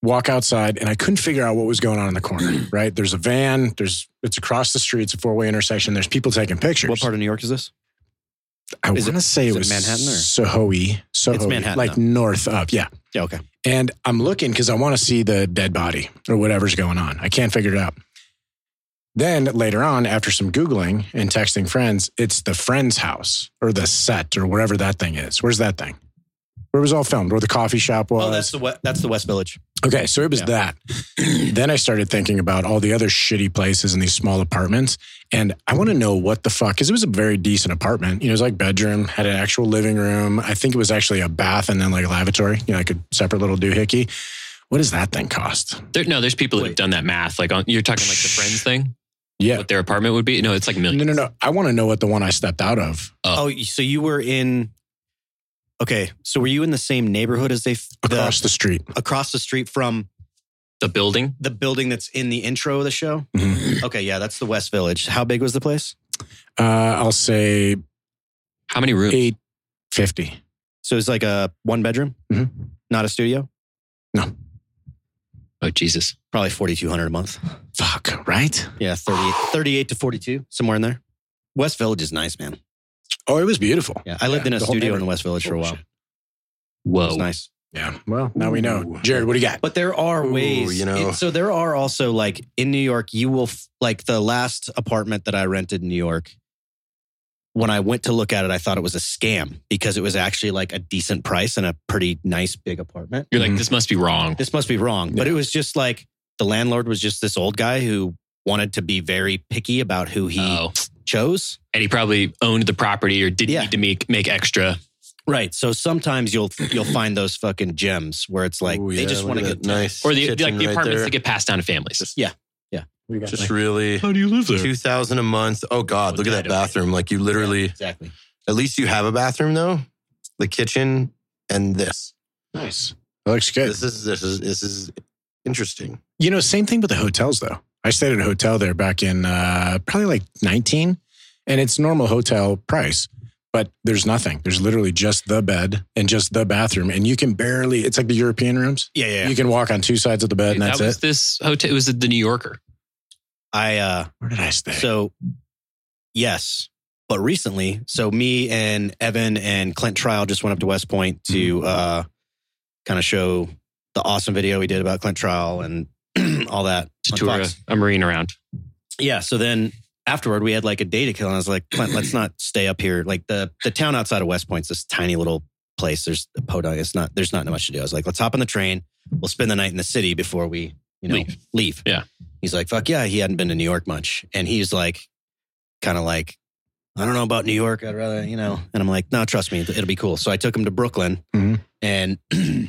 Speaker 5: walk outside, and I couldn't figure out what was going on in the corner, right? There's a van, there's it's across the street, it's a four way intersection, there's people taking pictures.
Speaker 4: what part of New York is this?
Speaker 5: I
Speaker 4: is
Speaker 5: want
Speaker 4: it-
Speaker 5: to say it
Speaker 4: it
Speaker 5: was
Speaker 4: Manhattan or-
Speaker 5: Soho Soho
Speaker 4: Manhattan,
Speaker 5: like north up, yeah.
Speaker 4: Yeah, okay.
Speaker 5: And I'm looking because I want to see the dead body or whatever's going on. I can't figure it out. Then later on, after some Googling and texting friends, it's the friend's house or the set or wherever that thing is. Where's that thing? Where it was all filmed, where the coffee shop was.
Speaker 4: Oh, that's the West, that's the West Village.
Speaker 5: Okay, so it was
Speaker 4: Yeah.
Speaker 5: that. then I started thinking about all the other shitty places in these small apartments. And I want to know what the fuck, because it was a very decent apartment. You know, it was like bedroom, had an actual living room. I think it was actually a bath and then like a lavatory, you know, like a separate little doohickey. What does that thing cost?
Speaker 6: There, no, there's people that have done that math. Like on, you're talking like the friends thing,
Speaker 5: Yeah.
Speaker 6: what their apartment would be. No, it's like
Speaker 5: No,
Speaker 6: millions.
Speaker 5: no, no. No. I want to know what the one I stepped out of
Speaker 6: Oh.
Speaker 4: Oh, so you were in. Okay, so were you in the same neighborhood as they the,
Speaker 5: across the street.
Speaker 4: across the street from
Speaker 6: The building.
Speaker 4: the building that's in the intro of the show?
Speaker 5: Mhm.
Speaker 4: Okay, yeah, that's the West Village. How big was the place?
Speaker 5: Uh, I'll say
Speaker 6: How many rooms?
Speaker 5: 850.
Speaker 4: So it's like a one bedroom,
Speaker 5: Mhm.
Speaker 4: not a studio. No.
Speaker 6: Oh Jesus!
Speaker 4: Probably forty two hundred a month.
Speaker 5: Fuck, right?
Speaker 4: Yeah, 38, 38 to forty two, somewhere in there. West Village is nice, man.
Speaker 5: Oh, it was beautiful.
Speaker 4: Yeah, I lived
Speaker 5: Yeah,
Speaker 4: in a studio in the. West Village for a while.
Speaker 5: Bullshit.
Speaker 4: It
Speaker 6: Whoa!
Speaker 4: was nice.
Speaker 5: Yeah. Well, now we know. Jared, what do you got?
Speaker 4: But there are
Speaker 3: Ooh,
Speaker 4: ways,
Speaker 3: you know.
Speaker 4: it- so there are also like in New York, you will f- like the last apartment that I rented in New York. When I went to look at it, I thought it was a scam because it was actually like a decent price and a pretty nice big apartment.
Speaker 6: You're like,
Speaker 5: Mhm.
Speaker 6: this must be wrong.
Speaker 4: This must be wrong, but it was just like the landlord was just this old guy who wanted to be very picky about who he
Speaker 6: Oh,
Speaker 4: chose.
Speaker 6: and he probably owned the property or didn't
Speaker 4: Yeah.
Speaker 6: need to make make extra.
Speaker 4: Right. So sometimes you'll you'll find those fucking gems where it's like
Speaker 3: Ooh,
Speaker 4: they
Speaker 3: yeah,
Speaker 4: just want to get
Speaker 3: nice
Speaker 6: Or the like the
Speaker 3: right
Speaker 6: apartments
Speaker 3: there.
Speaker 6: that get passed down to families.
Speaker 3: Just-
Speaker 5: We got
Speaker 3: Just
Speaker 5: like-
Speaker 3: really
Speaker 6: How do you live there?
Speaker 3: two thousand a month. Oh God,
Speaker 6: Oh,
Speaker 3: look at that
Speaker 6: Dad, okay.
Speaker 3: bathroom. Like you literally,
Speaker 4: exactly.
Speaker 3: at least you have a bathroom though. The kitchen and this.
Speaker 5: nice. That looks good.
Speaker 3: This is this is this is interesting.
Speaker 5: You know, same thing with the hotels though. I stayed at a hotel there back in uh, probably like 19, and it's normal hotel price, but there's nothing. There's literally just the bed and just the bathroom, and you can barely. It's like the European rooms.
Speaker 4: Yeah, yeah.
Speaker 5: You can walk on two sides of the bed, and that's
Speaker 6: that was
Speaker 5: it.
Speaker 6: this hotel. It was the New Yorker.
Speaker 4: I uh
Speaker 5: Where did I stay?
Speaker 4: so yes. But recently, so me and Evan and Clint Trial just went up to West Point to uh kind of show the awesome video we did about Clint Trial and all that.
Speaker 6: to tour a, a marine around.
Speaker 4: Yeah. So then afterward, we had like a day to kill, and I was like, Clint, let's not stay up here. Like the the town outside of West Point's this tiny little place. There's a podunk. It's not. There's not much to do. I was like, let's hop on the train. We'll spend the night in the city before we, you know,
Speaker 6: Leave.
Speaker 4: leave.
Speaker 6: Yeah.
Speaker 4: He's like, fuck yeah. He hadn't been to New York much, and he's like, kind of like. I don't know about New York. I'd rather, you know. And I'm like, no, trust me, it'll be cool. So I took him to Brooklyn,
Speaker 5: Mhm.
Speaker 4: and then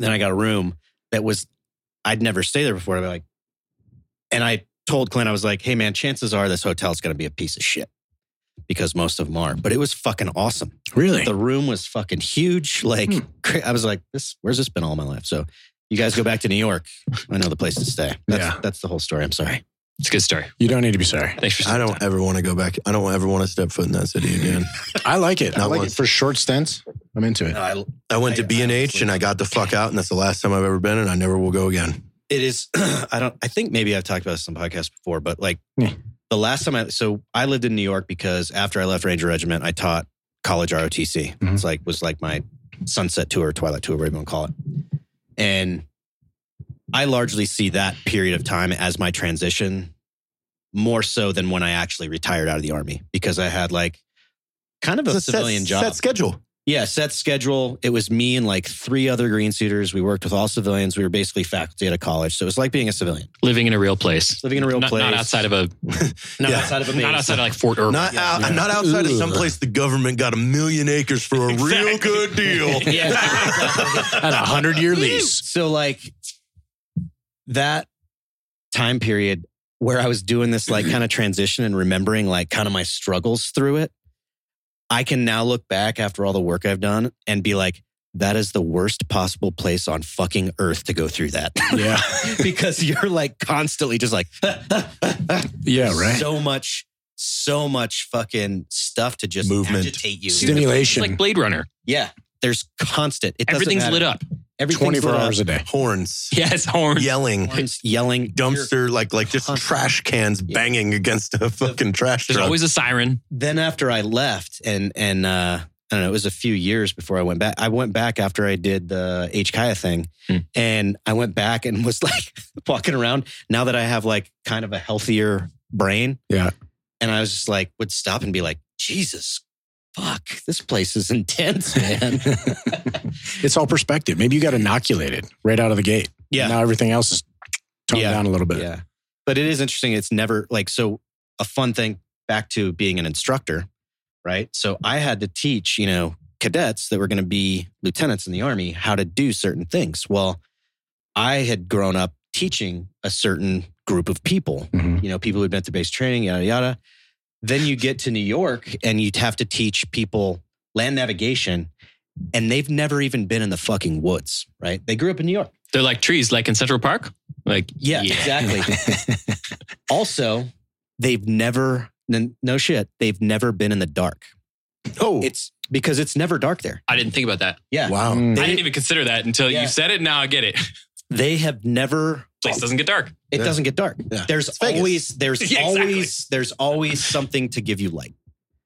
Speaker 4: I got a room that was I'd never stayed there before. I'd be like, and I told Clint, I was like, hey man, chances are this hotel's going to be a piece of shit because most of them are. But it was fucking awesome.
Speaker 5: really?
Speaker 4: The room was fucking huge. Like,
Speaker 5: Hmm.
Speaker 4: I was like, this, where's this been all my life? So you guys go back to New York. I know the place to stay. That's,
Speaker 5: Yeah.
Speaker 4: that's the whole story. I'm sorry.
Speaker 6: It's a good story.
Speaker 5: you don't need to be sorry.
Speaker 6: Thanks for.
Speaker 3: I don't
Speaker 6: time.
Speaker 3: ever want to go back. I don't ever want to step foot in that city again.
Speaker 5: I like it. I
Speaker 3: Not
Speaker 5: like
Speaker 3: once.
Speaker 5: it for short stints. I'm into it.
Speaker 4: I,
Speaker 3: I went
Speaker 4: I-
Speaker 3: to B and
Speaker 4: I
Speaker 3: H
Speaker 4: honestly-
Speaker 3: and I got the fuck out, and that's the last time I've ever been, and I never will go again.
Speaker 4: it is i don't i think maybe i've talked about this on podcasts before but like
Speaker 5: Yeah.
Speaker 4: the last time i so i lived in new york because after i left ranger regiment i taught college rotc
Speaker 5: Mhm.
Speaker 4: it's like was like my sunset tour twilight tour whatever you want to call it and i largely see that period of time as my transition more so than when i actually retired out of the army because i had like kind of a,
Speaker 3: a
Speaker 4: civilian
Speaker 3: set,
Speaker 4: job
Speaker 3: set schedule.
Speaker 4: yeah, set schedule. It was me and like three other green suiters. We worked with all civilians. We were basically faculty at a college. So it was like being a civilian,
Speaker 6: Living in a real place.
Speaker 4: living in a real
Speaker 6: not,
Speaker 4: place.
Speaker 6: not outside of a
Speaker 4: not
Speaker 3: Yeah.
Speaker 4: outside of a
Speaker 6: not outside of like Fort Irwin.
Speaker 3: Not
Speaker 4: Yeah.
Speaker 3: out,
Speaker 4: Yeah.
Speaker 3: not outside of
Speaker 5: some
Speaker 3: place the government got a million acres for a real good deal.
Speaker 4: yeah, exactly.
Speaker 5: At a hundred year lease.
Speaker 4: So like that time period where I was doing this like kind of transition and remembering like kind of my struggles through it, I can now look back after all the work I've done and be like, that is the worst possible place on fucking earth to go through that.
Speaker 5: Yeah.
Speaker 4: because you're like constantly just like,
Speaker 5: Yeah, right.
Speaker 4: So much, so much fucking stuff to just
Speaker 3: Movement.
Speaker 4: agitate you.
Speaker 5: Stimulation.
Speaker 6: It's like Blade Runner.
Speaker 4: yeah. There's constant. It
Speaker 6: Everything's
Speaker 4: matter.
Speaker 6: lit up.
Speaker 4: Everything's
Speaker 5: 24 hours a day.
Speaker 3: Horns,
Speaker 6: Yes, horn.
Speaker 3: yelling,
Speaker 4: Horns, yelling.
Speaker 3: dumpster, like like just trash cans
Speaker 4: Yeah.
Speaker 3: banging against a fucking trash
Speaker 6: There's
Speaker 3: truck.
Speaker 6: always a siren.
Speaker 4: then after I left and and uh I don't know, it was a few years before I went back. I went back after I did the H Kaya thing
Speaker 6: Hmm.
Speaker 4: and I went back and was like walking around now that I have like kind of a healthier brain.
Speaker 5: Yeah.
Speaker 4: And I was just like would stop and be like, Jesus fuck, this place is intense, man.
Speaker 5: it's all perspective. Maybe you got inoculated right out of the gate.
Speaker 4: yeah.
Speaker 5: Now everything else is toned
Speaker 4: Yeah.
Speaker 5: down a little bit.
Speaker 4: Yeah. But it is interesting. It's never like, so a fun thing back to being an instructor, right? So I had to teach, you know, cadets that were going to be lieutenants in the army how to do certain things. Well, I had grown up teaching a certain group of people,
Speaker 5: Mhm.
Speaker 4: you know, people who'd been to base training, yada, yada. Then you get to New York and you'd have to teach people land navigation and they've never even been in the fucking woods, right? They grew up in New York.
Speaker 6: They're like trees, like in Central Park. Like
Speaker 4: Yeah, exactly. also, they've never, n- no shit, they've never been in the dark.
Speaker 3: oh,
Speaker 4: It's because it's never dark there.
Speaker 6: I didn't think about that.
Speaker 4: Yeah.
Speaker 3: wow.
Speaker 5: Mm.
Speaker 6: I didn't even consider that until
Speaker 4: Yeah.
Speaker 6: you said it. Now I get it.
Speaker 4: They have never,
Speaker 6: Place doesn't get dark.
Speaker 4: it
Speaker 3: Yeah.
Speaker 4: doesn't get dark.
Speaker 3: Yeah.
Speaker 4: There's
Speaker 3: It's Vegas.
Speaker 4: always, there's
Speaker 6: Yeah, exactly.
Speaker 4: always, there's always something to give you light.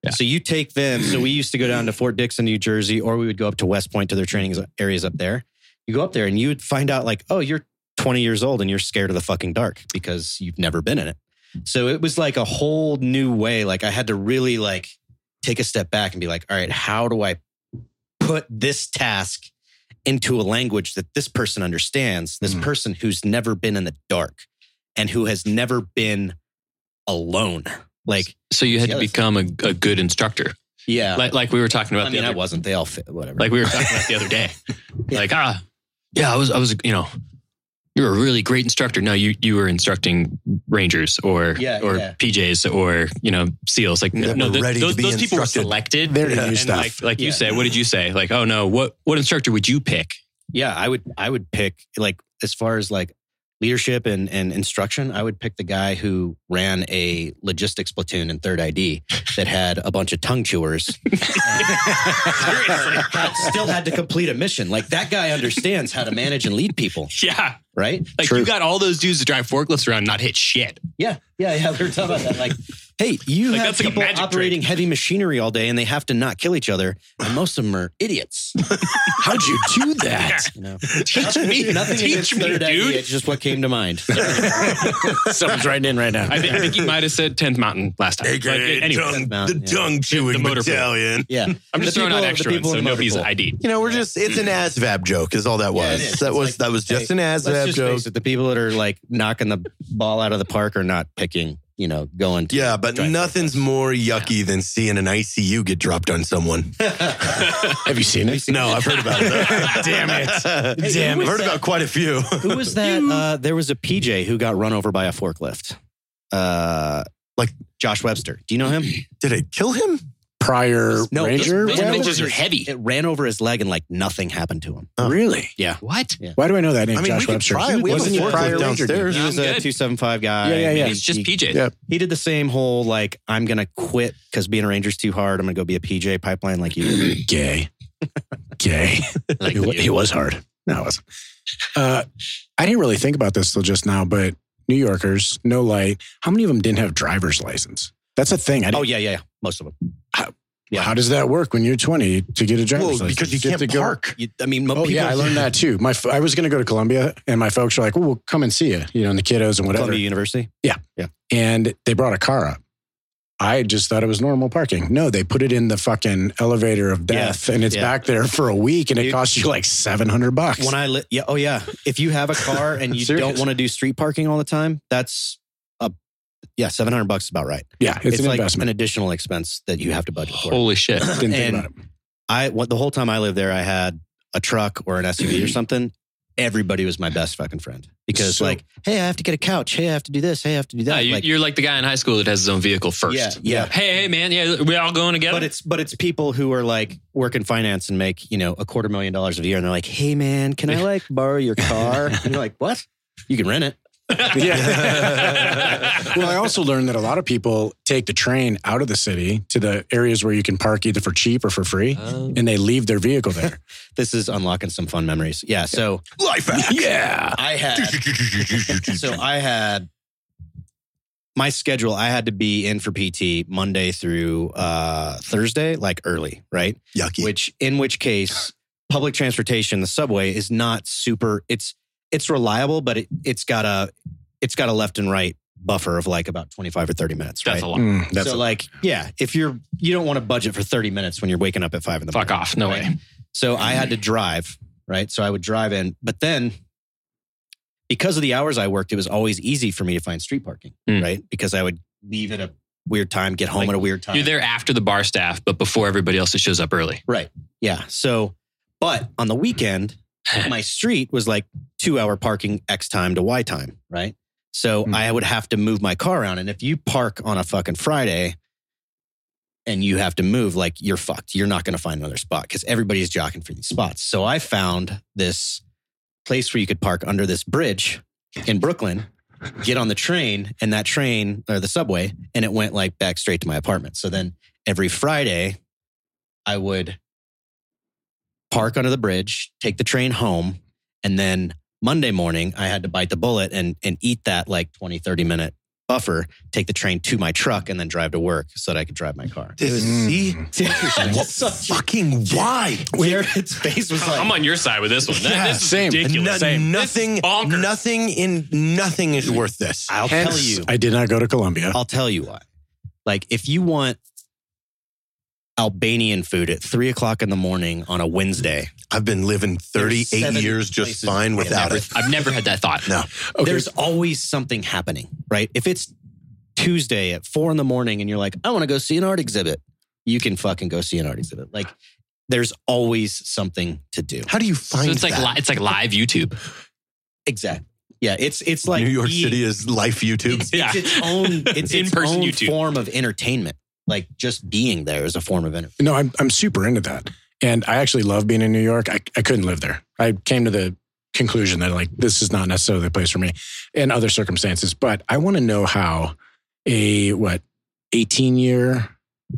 Speaker 6: Yeah.
Speaker 4: So you take them. So we used to go down to Fort Dixon, New Jersey, or we would go up to West Point to their training areas up there. You go up there and you would find out like, oh, you're 20 years old and you're scared of the fucking dark because you've never been in it. So it was like a whole new way. Like I had to really like take a step back and be like, all right, how do I put this task into a language that this person understands, this
Speaker 3: Mm.
Speaker 4: person who's never been in the dark and who has never been alone. Like
Speaker 6: So you had to become a, a good instructor.
Speaker 4: Yeah.
Speaker 6: Like like we were talking about
Speaker 4: I mean,
Speaker 6: the
Speaker 4: I wasn't. They all fit. Whatever.
Speaker 6: like we were talking about the other day. Like ah, yeah, I was I was you know. You were a really great instructor. No, you you were instructing rangers or
Speaker 4: Yeah,
Speaker 6: or
Speaker 4: yeah.
Speaker 6: PJs or you know SEAls. Like
Speaker 3: That
Speaker 6: no,
Speaker 3: were
Speaker 6: th-
Speaker 3: ready to
Speaker 6: those,
Speaker 3: be
Speaker 6: those people were selected.
Speaker 5: They're to do
Speaker 6: and
Speaker 5: stuff.
Speaker 6: like like you
Speaker 4: Yeah.
Speaker 6: say, what did you say? Like oh no, what what instructor would you pick?
Speaker 4: yeah, I would. I would pick like as far as like leadership and and instruction. I would pick the guy who ran a logistics platoon in Third ID that had a bunch of tongue chewers. Still had to complete a mission. Like that guy understands how to manage and lead people,
Speaker 6: Yeah,
Speaker 4: right?
Speaker 6: like
Speaker 5: True.
Speaker 6: you got all those dudes to drive forklifts around, and not hit shit.
Speaker 4: Yeah, yeah, yeah. We were talking about that. Like, hey, you
Speaker 6: Like,
Speaker 4: have
Speaker 6: that's like a
Speaker 4: people operating heavy machinery all day, and they have to not kill each other, and most of them are idiots.
Speaker 5: How'd you do that?
Speaker 4: You know,
Speaker 6: Teach me,
Speaker 4: nothing
Speaker 6: teach me,
Speaker 4: third ID.
Speaker 6: dude.
Speaker 4: It's just what came to mind.
Speaker 5: Someone's writing in right now.
Speaker 6: I, think I think you might have said 10th Mountain last time. But
Speaker 3: AKA
Speaker 6: anyway,
Speaker 3: tongue,
Speaker 4: Mountain,
Speaker 3: the
Speaker 4: yeah.
Speaker 3: tongue chewing
Speaker 6: The motor pool.
Speaker 3: battalion.
Speaker 4: Yeah,
Speaker 6: I'm just
Speaker 4: The
Speaker 6: throwing
Speaker 4: people-
Speaker 6: out
Speaker 4: the
Speaker 6: extra ones so nobody's
Speaker 4: pool.
Speaker 6: ID'd.
Speaker 3: You know, we're just, it's an ASVAB joke, is all that was.
Speaker 4: it is.
Speaker 3: that was
Speaker 4: like,
Speaker 3: that was just
Speaker 4: hey,
Speaker 3: an
Speaker 4: Let's
Speaker 3: ASVAB
Speaker 4: just
Speaker 3: joke.
Speaker 4: face it. The people that are like knocking the ball out of the park are not picking. You know, going. To
Speaker 3: Yeah, but
Speaker 4: drive
Speaker 3: nothing's more yucky than seeing an ICU get dropped on someone.
Speaker 5: Have you seen it?
Speaker 3: No, I've heard about it.
Speaker 5: Damn it.
Speaker 4: Hey,
Speaker 5: Damn
Speaker 4: who
Speaker 3: I've heard
Speaker 4: that?
Speaker 3: about quite a few.
Speaker 4: Who was that? Uh, there was a PJ who got run over by a forklift. Uh,
Speaker 3: Like-
Speaker 4: Josh Webster. Do you know him?
Speaker 3: Did it kill him?
Speaker 5: Prior
Speaker 4: No,
Speaker 5: Ranger?
Speaker 4: those-
Speaker 6: Those bitches are heavy.
Speaker 4: It ran over his leg and like nothing happened to him.
Speaker 5: Really? Yeah.
Speaker 6: What?
Speaker 5: Why do I know that name,
Speaker 3: I mean,
Speaker 5: Josh
Speaker 3: we could
Speaker 5: Webster?
Speaker 3: try it. We have
Speaker 5: Wasn't
Speaker 3: a
Speaker 5: he
Speaker 3: forklift
Speaker 5: prior
Speaker 3: downstairs.
Speaker 4: He was a two seven five guy.
Speaker 5: Yeah, yeah, yeah.
Speaker 6: It's just
Speaker 4: he,
Speaker 6: PJ.
Speaker 5: Yeah.
Speaker 4: he did the same whole like I'm gonna quit because being a ranger's too hard. I'm gonna go be a PJ pipeline like you.
Speaker 5: Gay. Gay.
Speaker 6: Like
Speaker 5: it, it was hard. No, it wasn't. Uh, I didn't really think about this till just now, but New Yorkers, no light. How many of them didn't have driver's license? That's a thing. I
Speaker 4: oh
Speaker 5: didn't,
Speaker 4: yeah, yeah, yeah. Most of them. yeah.
Speaker 5: How does that work when you're 20 to get a driver's
Speaker 3: Well,
Speaker 5: license?
Speaker 3: because you
Speaker 5: get
Speaker 3: can't park.
Speaker 4: You, I mean,
Speaker 5: Oh
Speaker 4: people,
Speaker 5: yeah, I learned that too. My I was going to go to Columbia, and my folks were like, "Well, we'll come and see you," you know, and the kiddos and whatever.
Speaker 4: Columbia University. Yeah, yeah.
Speaker 5: And they brought a car up. I just thought it was normal parking. No, they put it in the fucking elevator of death, and it's
Speaker 4: yeah.
Speaker 5: back there for a week, and it costs you like seven hundred bucks.
Speaker 4: When I li- yeah, oh yeah. If you have a car and you don't want to do street parking all the time, that's yeah, seven hundred bucks is about right.
Speaker 5: yeah, it's, an
Speaker 4: like
Speaker 5: investment.
Speaker 4: an additional expense that you have to budget for.
Speaker 6: Holy shit.
Speaker 5: Didn't think
Speaker 4: and-
Speaker 5: about it.
Speaker 4: I what the whole time I lived there, I had a truck or an SUV or something. Everybody was my best fucking friend because
Speaker 5: So-
Speaker 4: like, hey, I have to get a couch. Hey, I have to do this. Hey, I have to do
Speaker 6: Yeah,
Speaker 4: that.
Speaker 6: you,
Speaker 4: like,
Speaker 6: you're like the guy in high school that has his own vehicle first.
Speaker 4: Yeah, yeah.
Speaker 6: Hey, hey, man. Yeah, we all going together.
Speaker 4: but it's but it's people who are like work in finance and make you know a quarter million dollars a year, and they're like, hey man, can I like borrow your car? and you're like, what? You can rent it.
Speaker 5: Yeah. well, I also learned that a lot of people take the train out of the city to the areas where you can park either for cheap or for free,
Speaker 6: Um,
Speaker 5: and they leave their vehicle there.
Speaker 4: This is unlocking some fun memories. Yeah. So
Speaker 3: Life hack.
Speaker 5: yeah.
Speaker 4: I had so I had my schedule. I had to be in for PT Monday through uh, Thursday, like early, right?
Speaker 3: Yucky.
Speaker 4: Which in which case, public transportation, the subway is not super. It's it's reliable, but it, it's got a it's got a left and right buffer of like about twenty five or thirty minutes.
Speaker 6: that's
Speaker 4: right?
Speaker 6: a lot.
Speaker 5: Mm, that's
Speaker 4: so
Speaker 5: a-
Speaker 4: like yeah, if you're you don't want to budget for thirty minutes when you're waking up at five in the
Speaker 6: Fuck
Speaker 4: morning.
Speaker 6: off. No
Speaker 4: right?
Speaker 6: way.
Speaker 4: So I had to drive, right? So I would drive in, but then because of the hours I worked, it was always easy for me to find street parking,
Speaker 6: Hmm.
Speaker 4: right? Because I would leave at a weird time, get home
Speaker 6: Like,
Speaker 4: at a weird time.
Speaker 6: You're there after the bar staff, but before everybody else that shows up early.
Speaker 4: Right. Yeah. So, but on the weekend, my street was like two hour parking X time to Y time, right? So
Speaker 5: Hmm.
Speaker 4: I would have to move my car around. And if you park on a fucking Friday and you have to move, like you're fucked. You're not going to find another spot because everybody's jockeying for these spots. So I found this place where you could park under this bridge in Brooklyn, get on the train, and that train or the subway, and it went like back straight to my apartment. So then every Friday, I would park under the bridge, take the train home, and then Monday morning, I had to bite the bullet and, and eat that like 20, 30 minute buffer, take the train to my truck, and then drive to work so that I could drive my car.
Speaker 3: This is, see?
Speaker 5: Mm.
Speaker 3: What fucking why?
Speaker 4: Jared's face was like,
Speaker 6: I'm on your side with this one. That-
Speaker 5: Yeah,
Speaker 6: this is
Speaker 5: same.
Speaker 6: ridiculous.
Speaker 3: No-
Speaker 6: This
Speaker 3: nothing,
Speaker 6: is bonkers.
Speaker 3: nothing in nothing is worth this.
Speaker 4: I'll tell you.
Speaker 5: I did not go to Columbia.
Speaker 4: I'll tell you why. Like, if you want Albanian food at three o'clock in the morning on a Wednesday,
Speaker 3: I've been living 38 years just fine without
Speaker 6: Never-
Speaker 3: it.
Speaker 6: I've never had that thought.
Speaker 3: No.
Speaker 5: Okay.
Speaker 4: there's always something happening, right? If it's Tuesday at four in the morning and you're like, I want to go see an art exhibit, you can fucking go see an art exhibit. Like there's always something to do.
Speaker 3: How do you find
Speaker 6: So it's like
Speaker 3: that?
Speaker 6: li- it's like live YouTube.
Speaker 4: Exactly. Yeah, it's it's like
Speaker 3: New York
Speaker 4: being-
Speaker 3: City is life YouTube.
Speaker 4: It's, it's its own it's its
Speaker 6: In-person
Speaker 4: own
Speaker 6: YouTube.
Speaker 4: form of entertainment. Like just being there is a form of entertainment.
Speaker 5: No, I'm I'm super into that, and I actually love being in New York. I I couldn't live there. I came to the conclusion that like this is not necessarily the place for me, in other circumstances. But I want to know how a what 18 year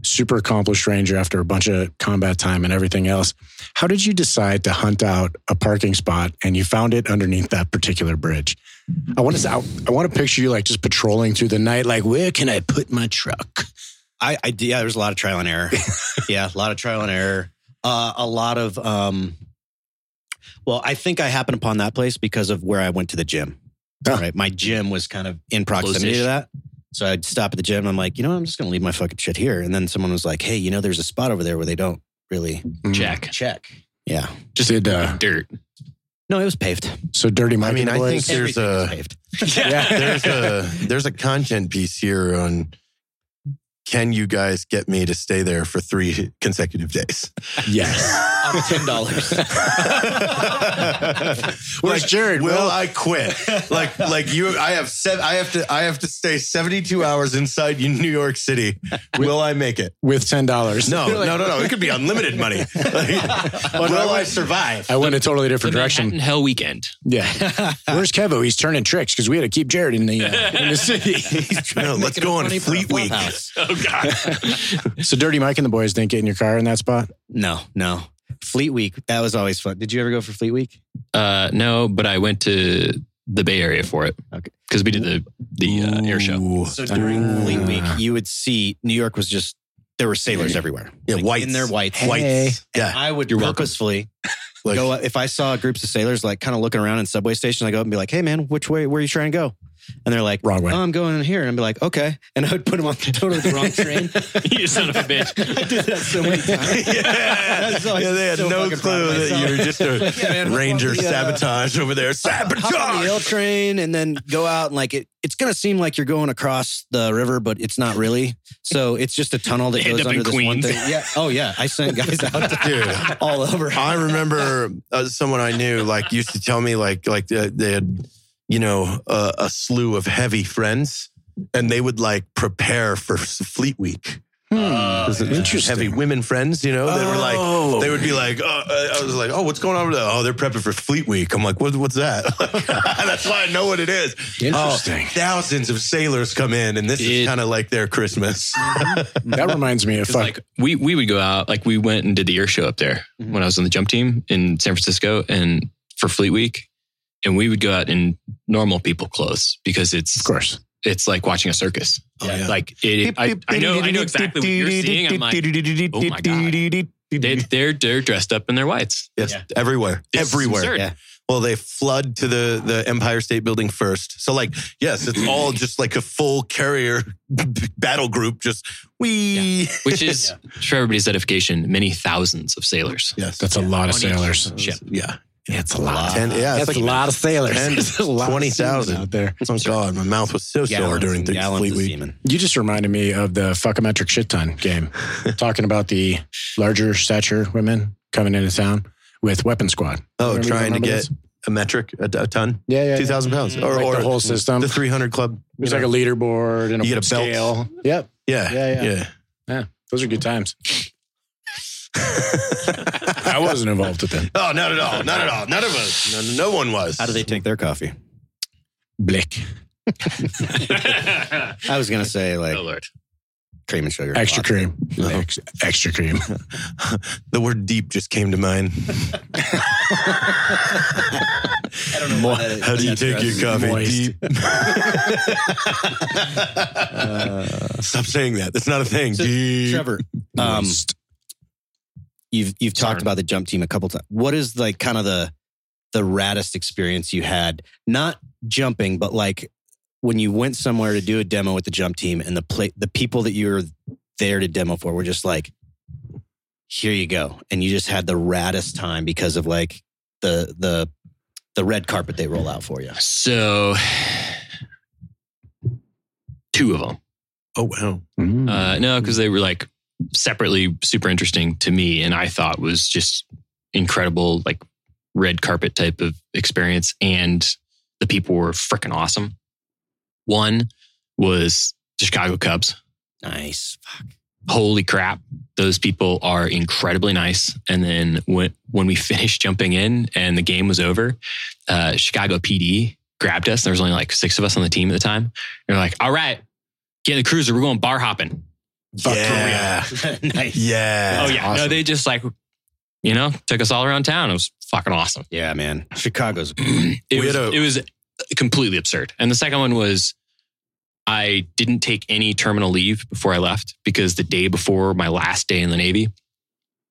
Speaker 5: super accomplished ranger after a bunch of combat time and everything else. How did you decide to hunt out a parking spot and you found it underneath that particular bridge? I want to I, I want to picture you like just patrolling through the night, like where can I put my truck?
Speaker 4: I, I yeah, there's a lot of trial and error. yeah, a lot of trial and error. Uh, a lot of um, well, I think I happened upon that place because of where I went to the gym.
Speaker 5: Ah.
Speaker 4: Right, my gym was kind of in proximity
Speaker 6: Close-ish.
Speaker 4: to that. So I'd stop at the gym. I'm like, you know, I'm just gonna leave my fucking shit here. And then someone was like, hey, you know, there's a spot over there where they don't really
Speaker 6: Check.
Speaker 4: check. Yeah.
Speaker 6: Just
Speaker 5: Did, uh,
Speaker 6: dirt.
Speaker 4: No, it was paved.
Speaker 5: So dirty Mike.
Speaker 3: I mean, I think there's a
Speaker 4: paved.
Speaker 5: yeah.
Speaker 3: there's a there's a content piece here on can you guys get me to stay there for three consecutive days?
Speaker 5: yes.
Speaker 4: ten dollars.
Speaker 5: Where's Jared?
Speaker 3: Will
Speaker 5: Will-
Speaker 3: I quit? Like like you I have I have to I have to stay 72 hours inside New York City. Will I make it?
Speaker 5: with ten dollars.
Speaker 3: No, no, no, no. It could be unlimited money. Like, will I survive?
Speaker 5: I went a totally
Speaker 6: The
Speaker 5: different direction.
Speaker 6: Manhattan Hell Weekend.
Speaker 5: Yeah. Where's Kevo? He's turning tricks because we had to keep Jared in the uh, in the city.
Speaker 3: No, let's go on Fleet Week.
Speaker 6: Oh God.
Speaker 5: so Dirty Mike and the boys didn't get in your car in that spot.
Speaker 4: No, no. Fleet Week. That was always fun. Did you ever go for Fleet Week?
Speaker 6: Uh, no, but I went to the Bay Area for it.
Speaker 4: Okay.
Speaker 6: Because we did the the uh, air show.
Speaker 3: Ooh.
Speaker 4: So during
Speaker 5: Ah.
Speaker 4: Fleet Week, you would see New York was just there were sailors everywhere.
Speaker 3: Yeah,
Speaker 4: Like,
Speaker 3: whites.
Speaker 4: in their whites.
Speaker 5: Hey.
Speaker 3: Whites.
Speaker 4: And
Speaker 3: Yeah.
Speaker 4: I would
Speaker 6: You're
Speaker 4: purposefully
Speaker 3: Like,
Speaker 4: go if I saw groups of sailors like kind of looking around in subway stations. I go up and be like, "Hey, man, which way? Where are you trying to go?" And they're like,
Speaker 5: Wrong way.
Speaker 4: "Oh, I'm going in here." And I'd be like, "Okay," and I would put them on totally the wrong train.
Speaker 6: you son of a bitch.
Speaker 4: I did that so many times.
Speaker 3: yeah.
Speaker 4: That's
Speaker 3: yeah, they had
Speaker 4: so
Speaker 3: no
Speaker 4: fucking proud of
Speaker 3: clue that you were just a
Speaker 4: Yeah, man,
Speaker 3: ranger
Speaker 4: on the, uh,
Speaker 3: sabotage over there.
Speaker 4: hop on the
Speaker 3: Sabotage.
Speaker 4: L train and then go out and like it. It's gonna seem like you're going across the river, but it's not really. So it's just a tunnel that goes under
Speaker 6: in
Speaker 4: this one thing. Yeah. Oh yeah. I sent guys out to
Speaker 3: Dude.
Speaker 4: all over.
Speaker 3: I remember uh, someone I knew like used to tell me like like uh, they had you know uh, a slew of heavy friends and they would like prepare for Fleet Week.
Speaker 6: Uh,
Speaker 5: Interesting.
Speaker 3: Heavy women friends, you know, they were like
Speaker 5: Oh.
Speaker 3: they would be like, oh, uh, I was like, oh, what's going on? With that? Oh, they're prepping for Fleet Week. I'm like, what, what's that? That's why I know what it is.
Speaker 5: Interesting.
Speaker 3: Oh, thousands of sailors come in, and this is kind of like their Christmas.
Speaker 5: That reminds me of fuck.
Speaker 6: like we we would go out like we went and did the air show up there
Speaker 4: Mhm.
Speaker 6: when I was on the jump team in San Francisco and for Fleet Week, and we would go out in normal people clothes because it's
Speaker 5: of course.
Speaker 6: it's like watching a circus.
Speaker 3: Oh, yeah.
Speaker 6: Like it, I, I know I know exactly what you're seeing. I'm like, oh my god, they, they're they're dressed up in their whites.
Speaker 3: Yes,
Speaker 4: Yeah.
Speaker 3: everywhere,
Speaker 6: It's
Speaker 3: everywhere.
Speaker 4: Yeah.
Speaker 3: Well, they flood to the the Empire State Building first. So, like, yes, it's all just like a full carrier battle group. Just we.
Speaker 6: Which is for everybody's edification, many thousands of sailors.
Speaker 3: Yes,
Speaker 5: That's a lot of sailors.
Speaker 6: ship.
Speaker 3: yeah.
Speaker 5: Yeah, it's a lot.
Speaker 3: Ten, yeah, it's
Speaker 5: That's
Speaker 3: like
Speaker 5: a lot of sailors.
Speaker 3: 10,
Speaker 5: It's a lot
Speaker 3: 20,000.
Speaker 5: out there.
Speaker 3: Oh God, my mouth was so sore
Speaker 4: Gallons
Speaker 3: during the Fleet
Speaker 4: of
Speaker 3: Week.
Speaker 4: semen.
Speaker 5: You just reminded me of the fuckometric shit ton game, talking about the larger stature women coming into town with Weapon Squad.
Speaker 3: Oh,
Speaker 5: Remember-
Speaker 3: trying to get
Speaker 5: this?
Speaker 3: a metric, a, a ton,
Speaker 5: yeah, yeah,
Speaker 3: two
Speaker 5: yeah.
Speaker 3: pounds, or,
Speaker 5: Like
Speaker 3: or
Speaker 5: the whole system.
Speaker 3: the three hundred club.
Speaker 5: There's like a leaderboard and a
Speaker 3: You get a belt.
Speaker 5: scale. Yep,
Speaker 3: yeah,
Speaker 5: Yeah, yeah.
Speaker 3: yeah.
Speaker 5: yeah, those are good times. I wasn't involved with them.
Speaker 3: Oh, not at all, not at all. None of us. No, no one was.
Speaker 4: How do they take their coffee?
Speaker 5: Blick,
Speaker 4: I was gonna say like
Speaker 6: oh Lord.
Speaker 4: cream and sugar.
Speaker 5: extra
Speaker 4: Lots.
Speaker 5: cream,
Speaker 3: No.
Speaker 5: Ex- extra cream.
Speaker 3: the word "deep" just came to mind.
Speaker 4: I don't know why that is.
Speaker 3: How do you
Speaker 4: That's
Speaker 3: take your
Speaker 4: gross.
Speaker 3: coffee?
Speaker 5: Moist.
Speaker 3: Deep. Stop saying that. That's not a thing.
Speaker 4: So,
Speaker 3: Deep.
Speaker 4: Trevor, um,
Speaker 5: Moist.
Speaker 4: You've you've talked
Speaker 6: Sorry.
Speaker 4: about the jump team a couple times. What is like kind of the the raddest experience you had? Not jumping, but like when you went somewhere to do a demo with the jump team, and the play the people that you were there to demo for were just like, here you go, and you just had the raddest time because of like the the the red carpet they roll out for you.
Speaker 6: So two of them.
Speaker 3: Oh wow.
Speaker 5: Mm.
Speaker 6: Uh, no, because they were like separately super interesting to me, and I thought was just incredible, like red carpet type of experience, and the people were freaking awesome. One was the Chicago Cubs.
Speaker 4: Nice. Fuck.
Speaker 6: Holy crap, those people are incredibly nice. And then when when we finished jumping in and the game was over, uh, Chicago PD grabbed us. There was only like six of us on the team at the time. And They're like, "All right, get in the cruiser. We're going bar hopping."
Speaker 3: Yeah.
Speaker 4: nice.
Speaker 3: Yeah.
Speaker 6: oh yeah, no, they just like, you know, took us all around town. It was fucking awesome.
Speaker 4: Yeah, man. Chicago's
Speaker 6: it was
Speaker 3: a-
Speaker 6: it was completely absurd. And the second one was I didn't take any terminal leave before I left because the day before my last day in the Navy,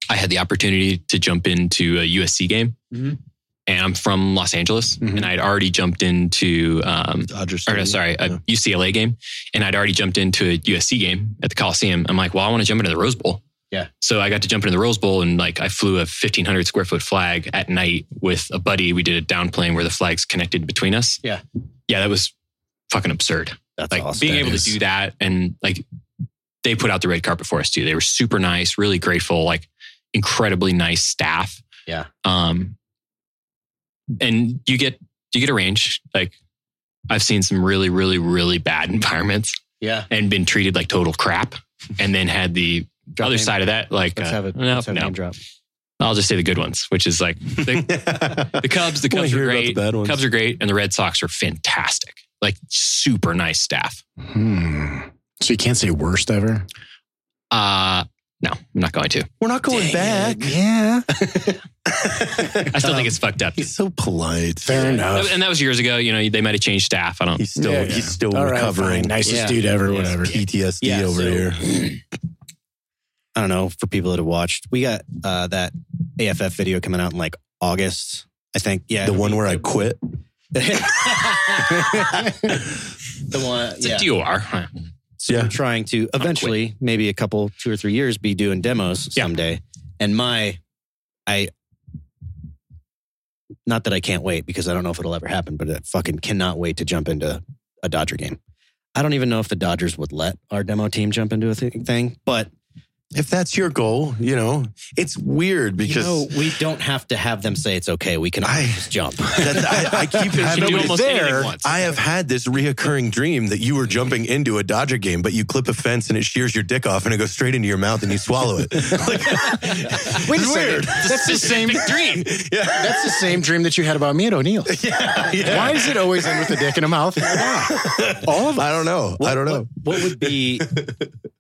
Speaker 6: I had the opportunity to jump into a USC game.
Speaker 4: Mhm.
Speaker 6: And I'm from Los Angeles,
Speaker 5: Mhm.
Speaker 6: and I'd already jumped into um,
Speaker 3: Dodgers.
Speaker 6: or no, sorry, a
Speaker 3: Yeah.
Speaker 6: UCLA game, and I'd already jumped into a USC game at the Coliseum. I'm like, well, I want to jump into the Rose Bowl.
Speaker 4: Yeah.
Speaker 6: So I got to jump into the Rose Bowl, and like I flew a 1,500 square foot flag at night with a buddy. We did a downplane where the flags connected between us.
Speaker 4: Yeah.
Speaker 6: Yeah, that was fucking absurd.
Speaker 4: That's
Speaker 6: Like
Speaker 4: awesome.
Speaker 6: being able to do that, and like they put out the red carpet for us too. They were super nice, really grateful, like incredibly nice staff.
Speaker 4: Yeah.
Speaker 6: Um, and you get you get a range. Like I've seen some really, really, really bad environments
Speaker 4: yeah.
Speaker 6: and been treated like total crap, and then had the
Speaker 4: Drop
Speaker 6: other
Speaker 4: name-
Speaker 6: side of that, like
Speaker 4: Let's
Speaker 6: uh,
Speaker 4: have it.
Speaker 6: no,
Speaker 4: let's have a
Speaker 6: no.
Speaker 4: name drop.
Speaker 6: I'll just say the good ones, which is like the, the Cubs. The
Speaker 3: Wanna
Speaker 6: Cubs are great.
Speaker 3: the bad ones.
Speaker 6: Cubs are great, and the Red Sox are fantastic. Like super nice staff.
Speaker 5: Hmm. So you can't say worst ever?
Speaker 6: Uh no, I'm not going to.
Speaker 3: We're not going back.
Speaker 5: Yeah.
Speaker 6: I still think it's fucked up.
Speaker 3: He's so polite.
Speaker 5: Fair enough.
Speaker 6: And that was years ago. You know, they might have changed staff. I don't.
Speaker 3: He's still
Speaker 5: Yeah,
Speaker 3: he's
Speaker 5: yeah.
Speaker 3: still
Speaker 5: All right,
Speaker 3: recovering.
Speaker 5: fine. Nicest
Speaker 4: Yeah.
Speaker 5: dude ever,
Speaker 4: Yeah.
Speaker 5: whatever.
Speaker 3: PTSD
Speaker 4: Yeah,
Speaker 3: over
Speaker 4: so-
Speaker 3: here.
Speaker 4: I don't know for people that have watched. We got uh, that AFF video coming out in like August, I think. Yeah,
Speaker 3: The one where I quit.
Speaker 4: the one.
Speaker 6: It's
Speaker 4: yeah.
Speaker 6: a DOR.
Speaker 4: So
Speaker 3: Yeah.
Speaker 4: I'm trying to eventually, maybe a couple, two or three years, be doing demos
Speaker 6: Yeah.
Speaker 4: someday. And my, I, not that I can't wait because I don't know if it'll ever happen, but I fucking cannot wait to jump into a Dodger game. I don't even know if the Dodgers would let our demo team jump into a th- thing, but
Speaker 3: If that's your goal, you know, it's weird because
Speaker 4: you know, we don't have to have them say it's okay. We can
Speaker 3: I-
Speaker 4: just jump.
Speaker 3: that, I, I keep
Speaker 6: You
Speaker 3: having
Speaker 6: do
Speaker 3: it
Speaker 6: almost
Speaker 3: there.
Speaker 6: once.
Speaker 3: I have had this reoccurring dream that you were jumping into a Dodger game, but you clip a fence and it shears your dick off and it goes straight into your mouth and you swallow it. Like,
Speaker 5: Wait
Speaker 3: it's weird.
Speaker 5: That's the same
Speaker 6: dream.
Speaker 3: Yeah.
Speaker 5: That's the same dream that you had about me at O'Neill.
Speaker 3: yeah, yeah.
Speaker 5: Why does it always end with a dick in a mouth? All of
Speaker 3: I don't know. I don't know.
Speaker 4: What, what would be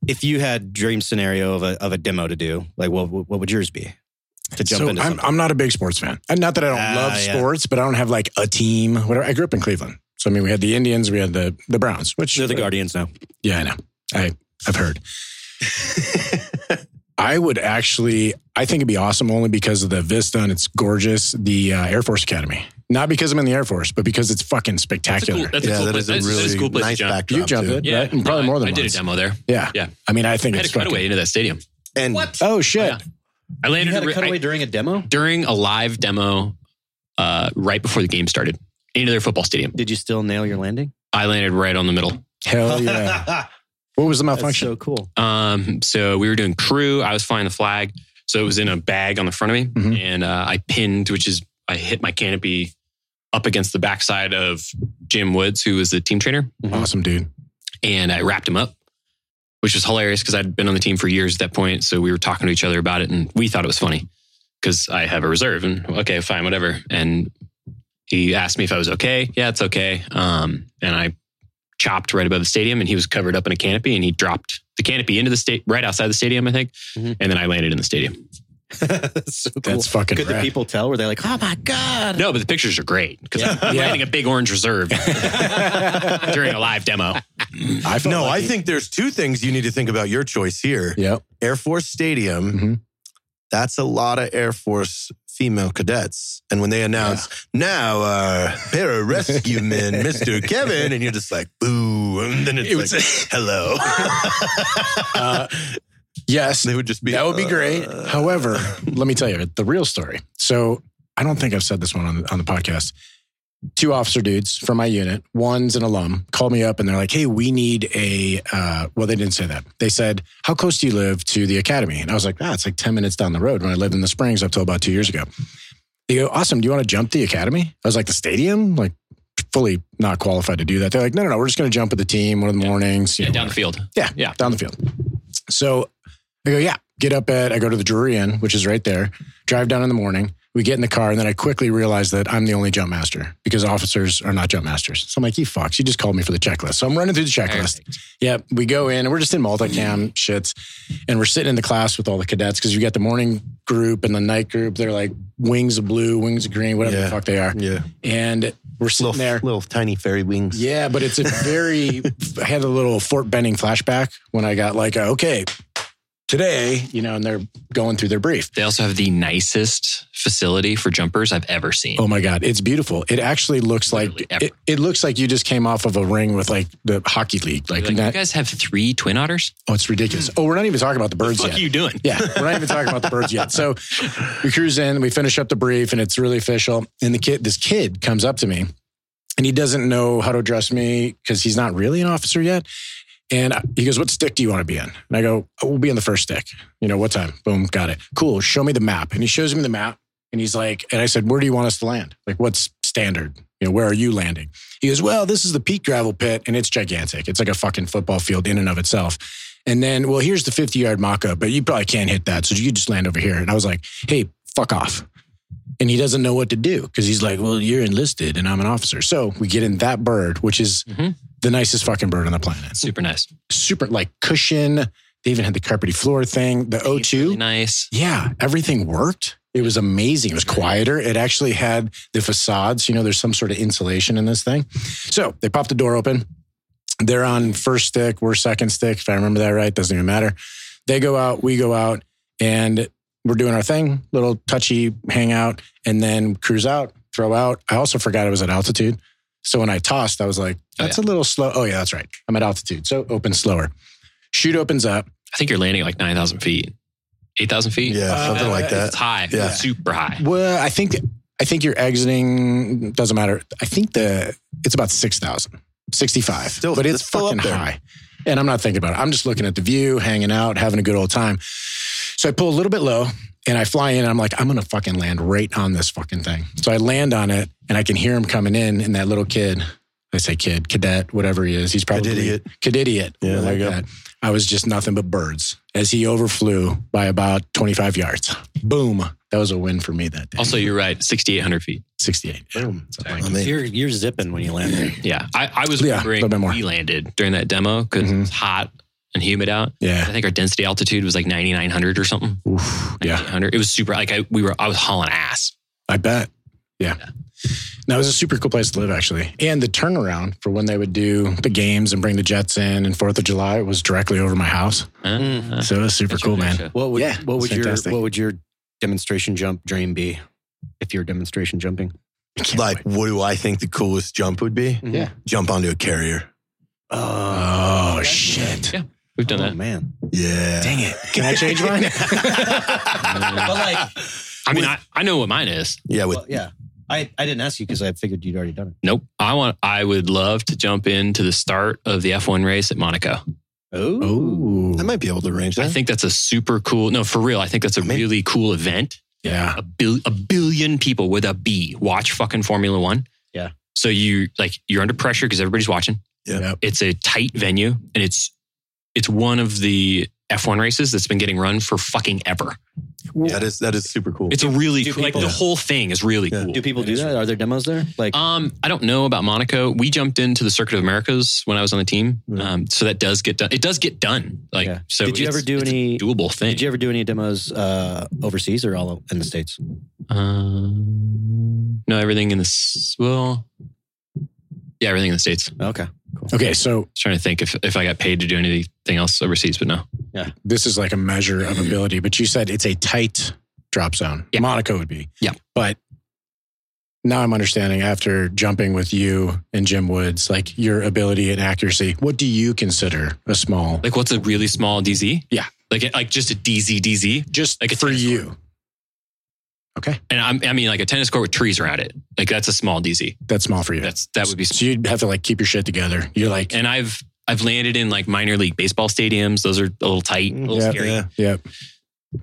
Speaker 4: if you had dream scenario of a of a demo to do? Like, what what would yours be to jump
Speaker 5: so
Speaker 4: into?
Speaker 5: I'm? I'm not a big sports fan. And not that I don't
Speaker 4: Ah,
Speaker 5: love
Speaker 4: yeah.
Speaker 5: sports, but I don't have like a team. Whatever. I grew up in Cleveland, so I mean, we had the Indians, we had the the Browns, which
Speaker 4: They're the Guardians now.
Speaker 5: Yeah, I know. I I've heard. I would actually. I think it'd be awesome only because of the vista and it's gorgeous. The uh, Air Force Academy, not because I'm in the Air Force, but because it's fucking
Speaker 6: That's a
Speaker 5: spectacular.
Speaker 6: cool, that's
Speaker 3: yeah,
Speaker 6: a cool
Speaker 3: that
Speaker 6: place.
Speaker 3: is a
Speaker 6: that's- that's
Speaker 3: really
Speaker 6: a cool place
Speaker 3: nice
Speaker 6: to jump.
Speaker 3: backdrop.
Speaker 5: you jump
Speaker 3: too.
Speaker 5: it,
Speaker 6: Yeah,
Speaker 5: right? And probably
Speaker 6: no,
Speaker 5: more than
Speaker 6: I did a demo there.
Speaker 5: Yeah,
Speaker 6: Yeah.
Speaker 5: I mean, I think
Speaker 6: I had a
Speaker 5: it's fucking.
Speaker 6: cutaway into that stadium.
Speaker 3: And what?
Speaker 5: Oh shit!
Speaker 6: Yeah. I
Speaker 4: You
Speaker 6: landed
Speaker 4: had a
Speaker 6: ri-
Speaker 4: cutaway
Speaker 6: I-
Speaker 4: during a demo.
Speaker 6: during a live demo uh, right before the game started into their football stadium.
Speaker 4: Did you still nail your landing?
Speaker 6: I landed right on the middle.
Speaker 5: Hell yeah! What was the
Speaker 4: That's
Speaker 5: malfunction?
Speaker 4: so cool.
Speaker 6: Um, so we were doing crew. I was flying the flag. So it was in a bag on the front of me.
Speaker 5: Mhm.
Speaker 6: And uh, I pinned, which is I hit my canopy up against the backside of Jim Woods, who was the team trainer.
Speaker 5: awesome, dude.
Speaker 6: And I wrapped him up, which was hilarious because I'd been on the team for years at that point. So we were talking to each other about it and we thought it was funny because I have a reserve and okay, fine, whatever. And he asked me if I was okay. Yeah, it's okay. Um, and I chopped right above the stadium and he was covered up in a canopy and he dropped the canopy into the state right outside the stadium, I think.
Speaker 4: Mhm.
Speaker 6: And then I landed in the stadium.
Speaker 4: That's so cool.
Speaker 5: That's fucking
Speaker 4: Could the people tell? Were they like, "Oh my god"?
Speaker 6: No, but the pictures are great because I'm
Speaker 5: Yeah.
Speaker 6: landing a big orange reserve during a live demo.
Speaker 5: I felt
Speaker 3: no, I
Speaker 5: lucky.
Speaker 3: think there's two things you need to think about your choice here.
Speaker 5: Yep.
Speaker 3: Air Force Stadium,
Speaker 5: Mhm.
Speaker 3: that's a lot of Air Force female cadets. And when they announce, now uh pararescue man, Mr. Kevin, and you're just like, boo. And then it's
Speaker 5: It was-
Speaker 3: like, hello.
Speaker 5: Uh, yes,
Speaker 3: they would just be
Speaker 5: that would be great.
Speaker 3: uh,
Speaker 5: However, let me tell you the real story. So I don't think I've said this one on the, on the podcast. two officer dudes from my unit. One's an alum. Called me up and they're like, "Hey, we need a." Uh, well, they didn't say that. They said, "How close do you live to the academy?" And I was like, "Ah, it's like ten minutes down the road." When I lived in the Springs up till about two years ago. They go, "Awesome. Do you want to jump the academy?" I was like, "The stadium?" Like, fully not qualified to do that. They're like, "No, no, no. We're just going to jump with the team one of the mornings." you
Speaker 6: Yeah,
Speaker 5: know,
Speaker 6: down the field.
Speaker 5: yeah,
Speaker 6: Yeah.
Speaker 5: down the field. So I go, yeah, get up at, I go to the Drury Inn, which is right there, drive down in the morning. We get in the car, and then I quickly realize that I'm the only jump master because officers are not jump masters. So I'm like, you fucks, you just called me for the checklist. So I'm running through the checklist. Yeah, we go in, and we're just in multicam mm-hmm. shits, and we're sitting in the class with all the cadets because you got the morning group and the night group. They're like wings of blue, wings of green, whatever
Speaker 3: Yeah.
Speaker 5: the fuck they are.
Speaker 3: Yeah.
Speaker 5: And we're sitting
Speaker 3: Little,
Speaker 5: there.
Speaker 3: little tiny fairy wings.
Speaker 5: Yeah, but it's a very. I had a little Fort Benning flashback when I got like, a, okay, today, you know, and they're going through their brief.
Speaker 6: They also have the nicest facility for jumpers I've ever seen.
Speaker 5: Oh my god, it's beautiful. It actually looks like
Speaker 6: Literally ever.
Speaker 5: it, it looks like you just came off of a ring with like the hockey league. Like,
Speaker 6: Like, you guys have three twin otters?
Speaker 5: oh, it's ridiculous. Oh, we're not even talking about the birds yet.
Speaker 6: What are you doing?
Speaker 5: Yeah, we're not even talking about the birds yet. So we cruise in, we finish up the brief, and it's really official. And the kid, this kid comes up to me, and he doesn't know how to address me because he's not really an officer yet. And he goes, "What stick do you want to be in?" And I go, oh, "We'll be in the first stick." You know what time? Boom, got it. Cool. Show me the map. And he shows me the map, and he's like, and I said, "Where do you want us to land? Like, what's standard? You know, where are you landing?" He goes, "Well, this is the peak gravel pit, and it's gigantic. It's like a fucking football field in and of itself." And then, well, here's the 50 yard mock up, but you probably can't hit that. So you just land over here. And I was like, hey, fuck off. And he doesn't know what to do because he's like, well, you're enlisted and I'm an officer. So we get in that bird, which is
Speaker 6: Mhm.
Speaker 5: the nicest fucking bird on the planet.
Speaker 6: Super nice.
Speaker 5: Super like cushion. They even had the carpety floor thing, the O2.
Speaker 6: Really nice.
Speaker 5: Yeah, everything worked. It was amazing. It was quieter. It actually had the facades. You know, there's some sort of insulation in this thing. So they pop the door open. They're on first stick. We're second stick. If I remember that right, doesn't even matter. They go out. We go out, and we're doing our thing. Little touchy hangout, and then cruise out, throw out. I also forgot it was at altitude. So when I tossed, I was like,
Speaker 6: Oh,
Speaker 5: "That's a little slow." Oh yeah, that's right. I'm at altitude, so open slower. Chute opens up.
Speaker 6: I think you're landing like 9,000 feet, 8,000 feet.
Speaker 3: Yeah,
Speaker 5: Uh,
Speaker 3: something like that.
Speaker 6: It's high.
Speaker 3: Yeah.
Speaker 6: It's super high.
Speaker 5: Well, I think I think you're exiting doesn't matter. I think the it's about 6,000, 65.
Speaker 3: Still-
Speaker 5: but it's
Speaker 3: it's still up
Speaker 5: fucking high. And I'm not thinking about it. I'm just looking at the view, hanging out, having a good old time. So I pull a little bit low and I fly in and I'm like, I'm gonna fucking land right on this fucking thing. So I land on it and I can hear him coming in and that little kid, I say kid, cadet, whatever he is, he's probably
Speaker 3: Kid-idiot.
Speaker 5: Kid-idiot.
Speaker 3: Yeah, there
Speaker 5: like
Speaker 3: you go.
Speaker 5: that. I was just nothing but birds as he overflew by about 25 yards. Boom. That was a win for me that day.
Speaker 6: Also, you're right. 6,800 feet.
Speaker 5: 68.
Speaker 3: Boom.
Speaker 5: Something like
Speaker 3: I
Speaker 5: that.
Speaker 3: mean,
Speaker 4: You're you're zipping when you land there.
Speaker 6: Yeah. I, I was
Speaker 5: Yeah, a bit more.
Speaker 6: we landed during that demo because
Speaker 5: Mhm.
Speaker 6: it was hot and humid out.
Speaker 5: Yeah.
Speaker 6: I think our density altitude was like 9,900 or something.
Speaker 5: Oof. Yeah.
Speaker 6: 9,800. It was super. Like I, we were, I was hauling ass.
Speaker 5: I bet. Yeah. That was a super cool place to live, actually. And the turnaround for when they would do the games and bring the Jets in and Fourth of July was directly over my house.
Speaker 6: Huh?
Speaker 4: Mm.
Speaker 6: Huh?
Speaker 5: So it was super
Speaker 6: Gotcha,
Speaker 5: cool, man.
Speaker 6: gotcha.
Speaker 4: What would
Speaker 5: Yeah,
Speaker 4: what would your
Speaker 5: fantastic.
Speaker 4: what would your demonstration jump dream be if you're demonstration jumping?
Speaker 3: Like,
Speaker 5: wait.
Speaker 3: what do I think the coolest jump would be?
Speaker 5: Yeah.
Speaker 3: Jump onto a carrier.
Speaker 5: Oh, shit.
Speaker 6: Yeah. We've done
Speaker 4: oh
Speaker 6: that.
Speaker 4: man.
Speaker 3: Yeah.
Speaker 5: Dang it. Can I change mine?
Speaker 4: But like,
Speaker 6: I mean, I, I know what mine is.
Speaker 3: Yeah. With
Speaker 4: well, yeah, I I didn't ask you because I figured you'd already done it.
Speaker 6: Nope. I want. I would love to jump into the start of the F1 race at Monaco.
Speaker 5: oh.
Speaker 3: I might be able to arrange that.
Speaker 6: I think that's a super cool. No, for real. I think that's a
Speaker 3: I mean-
Speaker 6: really cool event.
Speaker 5: Yeah.
Speaker 6: A, bil, a billion people with a B watch fucking Formula One.
Speaker 4: Yeah.
Speaker 6: So you like you're under pressure because everybody's watching.
Speaker 3: Yeah.
Speaker 5: Yep.
Speaker 6: It's a tight venue, and it's it's one of the F1 races that's been getting run for fucking ever.
Speaker 3: that is that is super cool.
Speaker 6: It's a really
Speaker 4: Do
Speaker 6: cool, like the whole thing is really
Speaker 3: Yeah.
Speaker 6: cool.
Speaker 4: Do people do that? Are there demos there? Like,
Speaker 6: Um, I don't know about Monaco. We jumped into the Circuit of Americas when I was on the team,
Speaker 3: Yeah.
Speaker 6: um, so that does get done. It does get done. Like,
Speaker 4: Yeah.
Speaker 6: so
Speaker 4: Did you ever do any-
Speaker 6: doable thing?
Speaker 4: did you ever do any demos uh, overseas or all in the states?
Speaker 6: Um, no, everything in the s- well, yeah, everything in the states.
Speaker 4: Okay, cool.
Speaker 5: Okay. So
Speaker 6: was trying to think if if I got paid to do anything else overseas, but no. Yeah.
Speaker 5: This is like a measure of ability, but you said it's a tight drop zone.
Speaker 6: Yeah.
Speaker 5: Monaco would be.
Speaker 6: Yeah.
Speaker 5: But now I'm understanding after jumping with you and Jim Woods, like your ability and accuracy. What do you consider a small?
Speaker 6: Like, what's a really small DZ?
Speaker 5: Yeah.
Speaker 6: like like just a DZ DZ.
Speaker 5: Just
Speaker 6: like
Speaker 5: for
Speaker 6: tennis
Speaker 5: you. Okay.
Speaker 6: And I'm, I mean, like a tennis court with trees around it. Like that's a small DZ.
Speaker 5: That's small for you.
Speaker 6: That's that would be.
Speaker 5: so you'd have to like keep your shit together. You're like,
Speaker 6: And I've I've landed in like minor league baseball stadiums. Those are a little tight, a little
Speaker 5: Yeah,
Speaker 6: scary.
Speaker 3: yeah.
Speaker 5: yeah.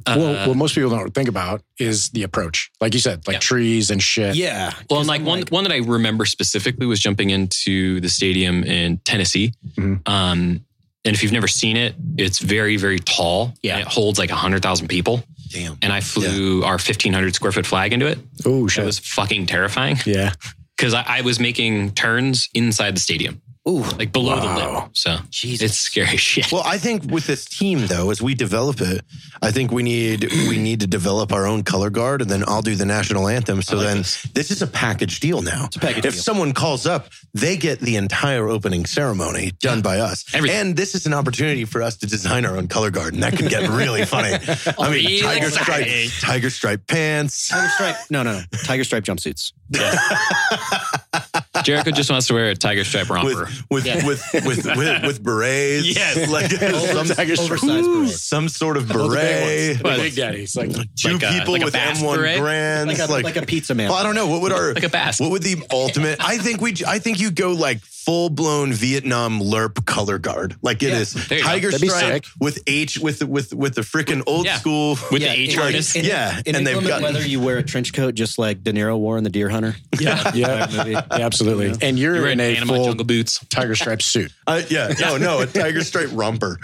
Speaker 6: Uh,
Speaker 5: well, what most people don't think about is the approach. Like you said, like
Speaker 6: Yeah.
Speaker 5: trees and shit.
Speaker 4: Yeah.
Speaker 6: Well, and like
Speaker 4: I'm
Speaker 6: one one that I remember specifically was jumping into the stadium in Tennessee.
Speaker 5: Mhm.
Speaker 6: Um, and if you've never seen it, it's very very tall.
Speaker 4: Yeah.
Speaker 6: and it holds like hundred thousand people.
Speaker 4: Damn.
Speaker 6: And I flew our fifteen hundred square foot flag into it.
Speaker 5: Oh shit.
Speaker 6: It was fucking terrifying
Speaker 5: yeah.
Speaker 6: because I, I was making turns inside the stadium,
Speaker 4: Ooh.
Speaker 6: like below the
Speaker 5: Wow.
Speaker 6: lip. So
Speaker 4: Jesus.
Speaker 6: it's scary shit.
Speaker 3: Well, I think with this team though, as we develop it, I think we need we need to develop our own color guard, and then I'll do the national anthem. So
Speaker 6: like
Speaker 3: then
Speaker 6: this.
Speaker 3: this. is a package deal now. It's
Speaker 4: a package
Speaker 3: if
Speaker 4: deal.
Speaker 3: someone calls up, they get the entire opening ceremony done by us,
Speaker 6: Everything.
Speaker 3: and this is an opportunity for us to design our own color guard, and that could get really funny. I mean,
Speaker 6: Really
Speaker 3: tiger stripe,
Speaker 6: exciting.
Speaker 3: tiger stripe pants.
Speaker 4: Tiger stripe. No, no, no. Tiger stripe jumpsuits.
Speaker 6: Jericho just wants to wear a tiger stripe romper.
Speaker 3: With with,
Speaker 4: Yeah.
Speaker 3: with with with with berets,
Speaker 6: Yes.
Speaker 3: like some,
Speaker 5: Tiger stripe.
Speaker 4: Oversized beret.
Speaker 3: some sort of
Speaker 5: the big
Speaker 3: beret.
Speaker 5: ones. The big daddies. Like
Speaker 3: Two
Speaker 6: Like a-
Speaker 3: people
Speaker 6: like
Speaker 3: with M1
Speaker 6: beret?
Speaker 3: Garands,
Speaker 4: Like a, like, a pizza man.
Speaker 3: Well, I don't know. What would our
Speaker 6: Like a bass.
Speaker 3: What would the ultimate? I think we. I think you go like full blown Vietnam LRRP color guard. Like it
Speaker 4: Yeah.
Speaker 3: is
Speaker 6: There you go.
Speaker 3: tiger stripe with H with the, with with the freaking old
Speaker 6: Yeah.
Speaker 3: school.
Speaker 6: With
Speaker 4: Yeah,
Speaker 6: the H
Speaker 4: in-
Speaker 6: harness.
Speaker 4: in-
Speaker 3: Yeah,
Speaker 4: in
Speaker 3: and they've got-
Speaker 4: whether you wear a trench coat just like De Niro wore in The Deer Hunter.
Speaker 6: Yeah.
Speaker 5: yeah, yeah, absolutely. And you're,
Speaker 6: You're
Speaker 5: in
Speaker 6: wearing
Speaker 5: a full
Speaker 6: jungle boots.
Speaker 5: tiger stripe suit.
Speaker 3: Uh, yeah, no, no, a tiger stripe romper.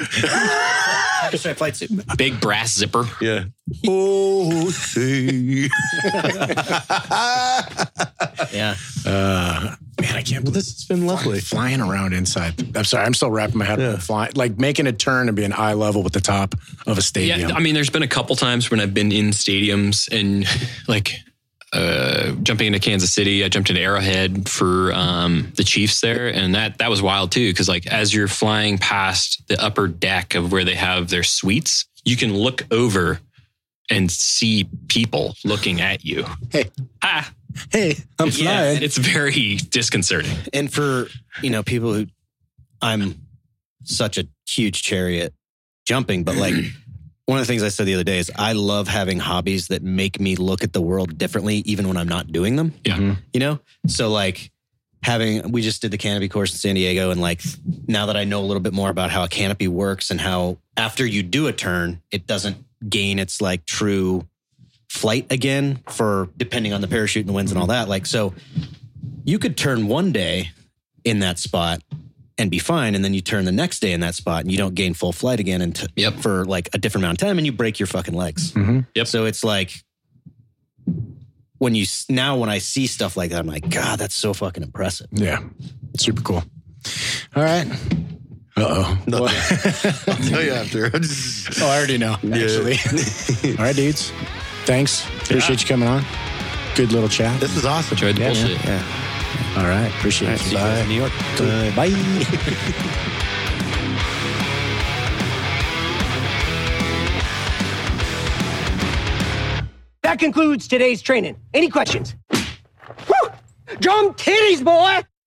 Speaker 4: Tiger stripe flight suit.
Speaker 6: Big brass zipper.
Speaker 3: Yeah. Oh, see.
Speaker 4: Yeah.
Speaker 5: Uh, man, I can't believe
Speaker 3: this has been lovely.
Speaker 5: flying around inside. I'm sorry, I'm still wrapping my head
Speaker 3: Yeah.
Speaker 5: around flying, like making a turn and being eye level with the top of a stadium.
Speaker 6: Yeah, I mean, there's been a couple times when I've been in stadiums and like uh, jumping into Kansas City. I jumped into Arrowhead for um, the Chiefs there, and that that was wild too. Because like as you're flying past the upper deck of where they have their suites, you can look over and see people looking at you.
Speaker 5: Hey.
Speaker 6: ah,
Speaker 5: hey, I'm
Speaker 6: yeah,
Speaker 5: flying.
Speaker 6: it's very disconcerting.
Speaker 4: And for, you know, people who I'm such a huge chariot jumping, but like one of the things I said the other day is I love having hobbies that make me look at the world differently, even when I'm not doing them.
Speaker 6: Yeah.
Speaker 5: Mhm.
Speaker 4: You know? So like having we just did the canopy course in San Diego and like now that I know a little bit more about how a canopy works and how after you do a turn, it doesn't gain its like true flight again for depending on the parachute and the winds and all that. Like so you could turn one day in that spot and be fine and then you turn the next day in that spot and you don't gain full flight again until
Speaker 6: Yep.
Speaker 4: for like a different amount of time and you break your fucking legs.
Speaker 5: Mhm.
Speaker 6: Yep.
Speaker 4: So it's like when you now when I see stuff like that, I'm like, God, that's so fucking impressive.
Speaker 5: Yeah, super cool. All right. Uh oh.
Speaker 3: I'll tell you after.
Speaker 5: Oh, I already know.
Speaker 3: Yeah.
Speaker 5: Actually. All right, dudes. Thanks. Appreciate you coming on. Good little chat.
Speaker 3: this is awesome.
Speaker 6: Enjoyed the
Speaker 5: Yeah,
Speaker 6: bullshit.
Speaker 5: All right. Appreciate
Speaker 4: All right,
Speaker 5: it.
Speaker 4: see you guys in New York.
Speaker 5: Bye.
Speaker 1: That concludes today's training. Any questions? Whew! Drum titties, boy!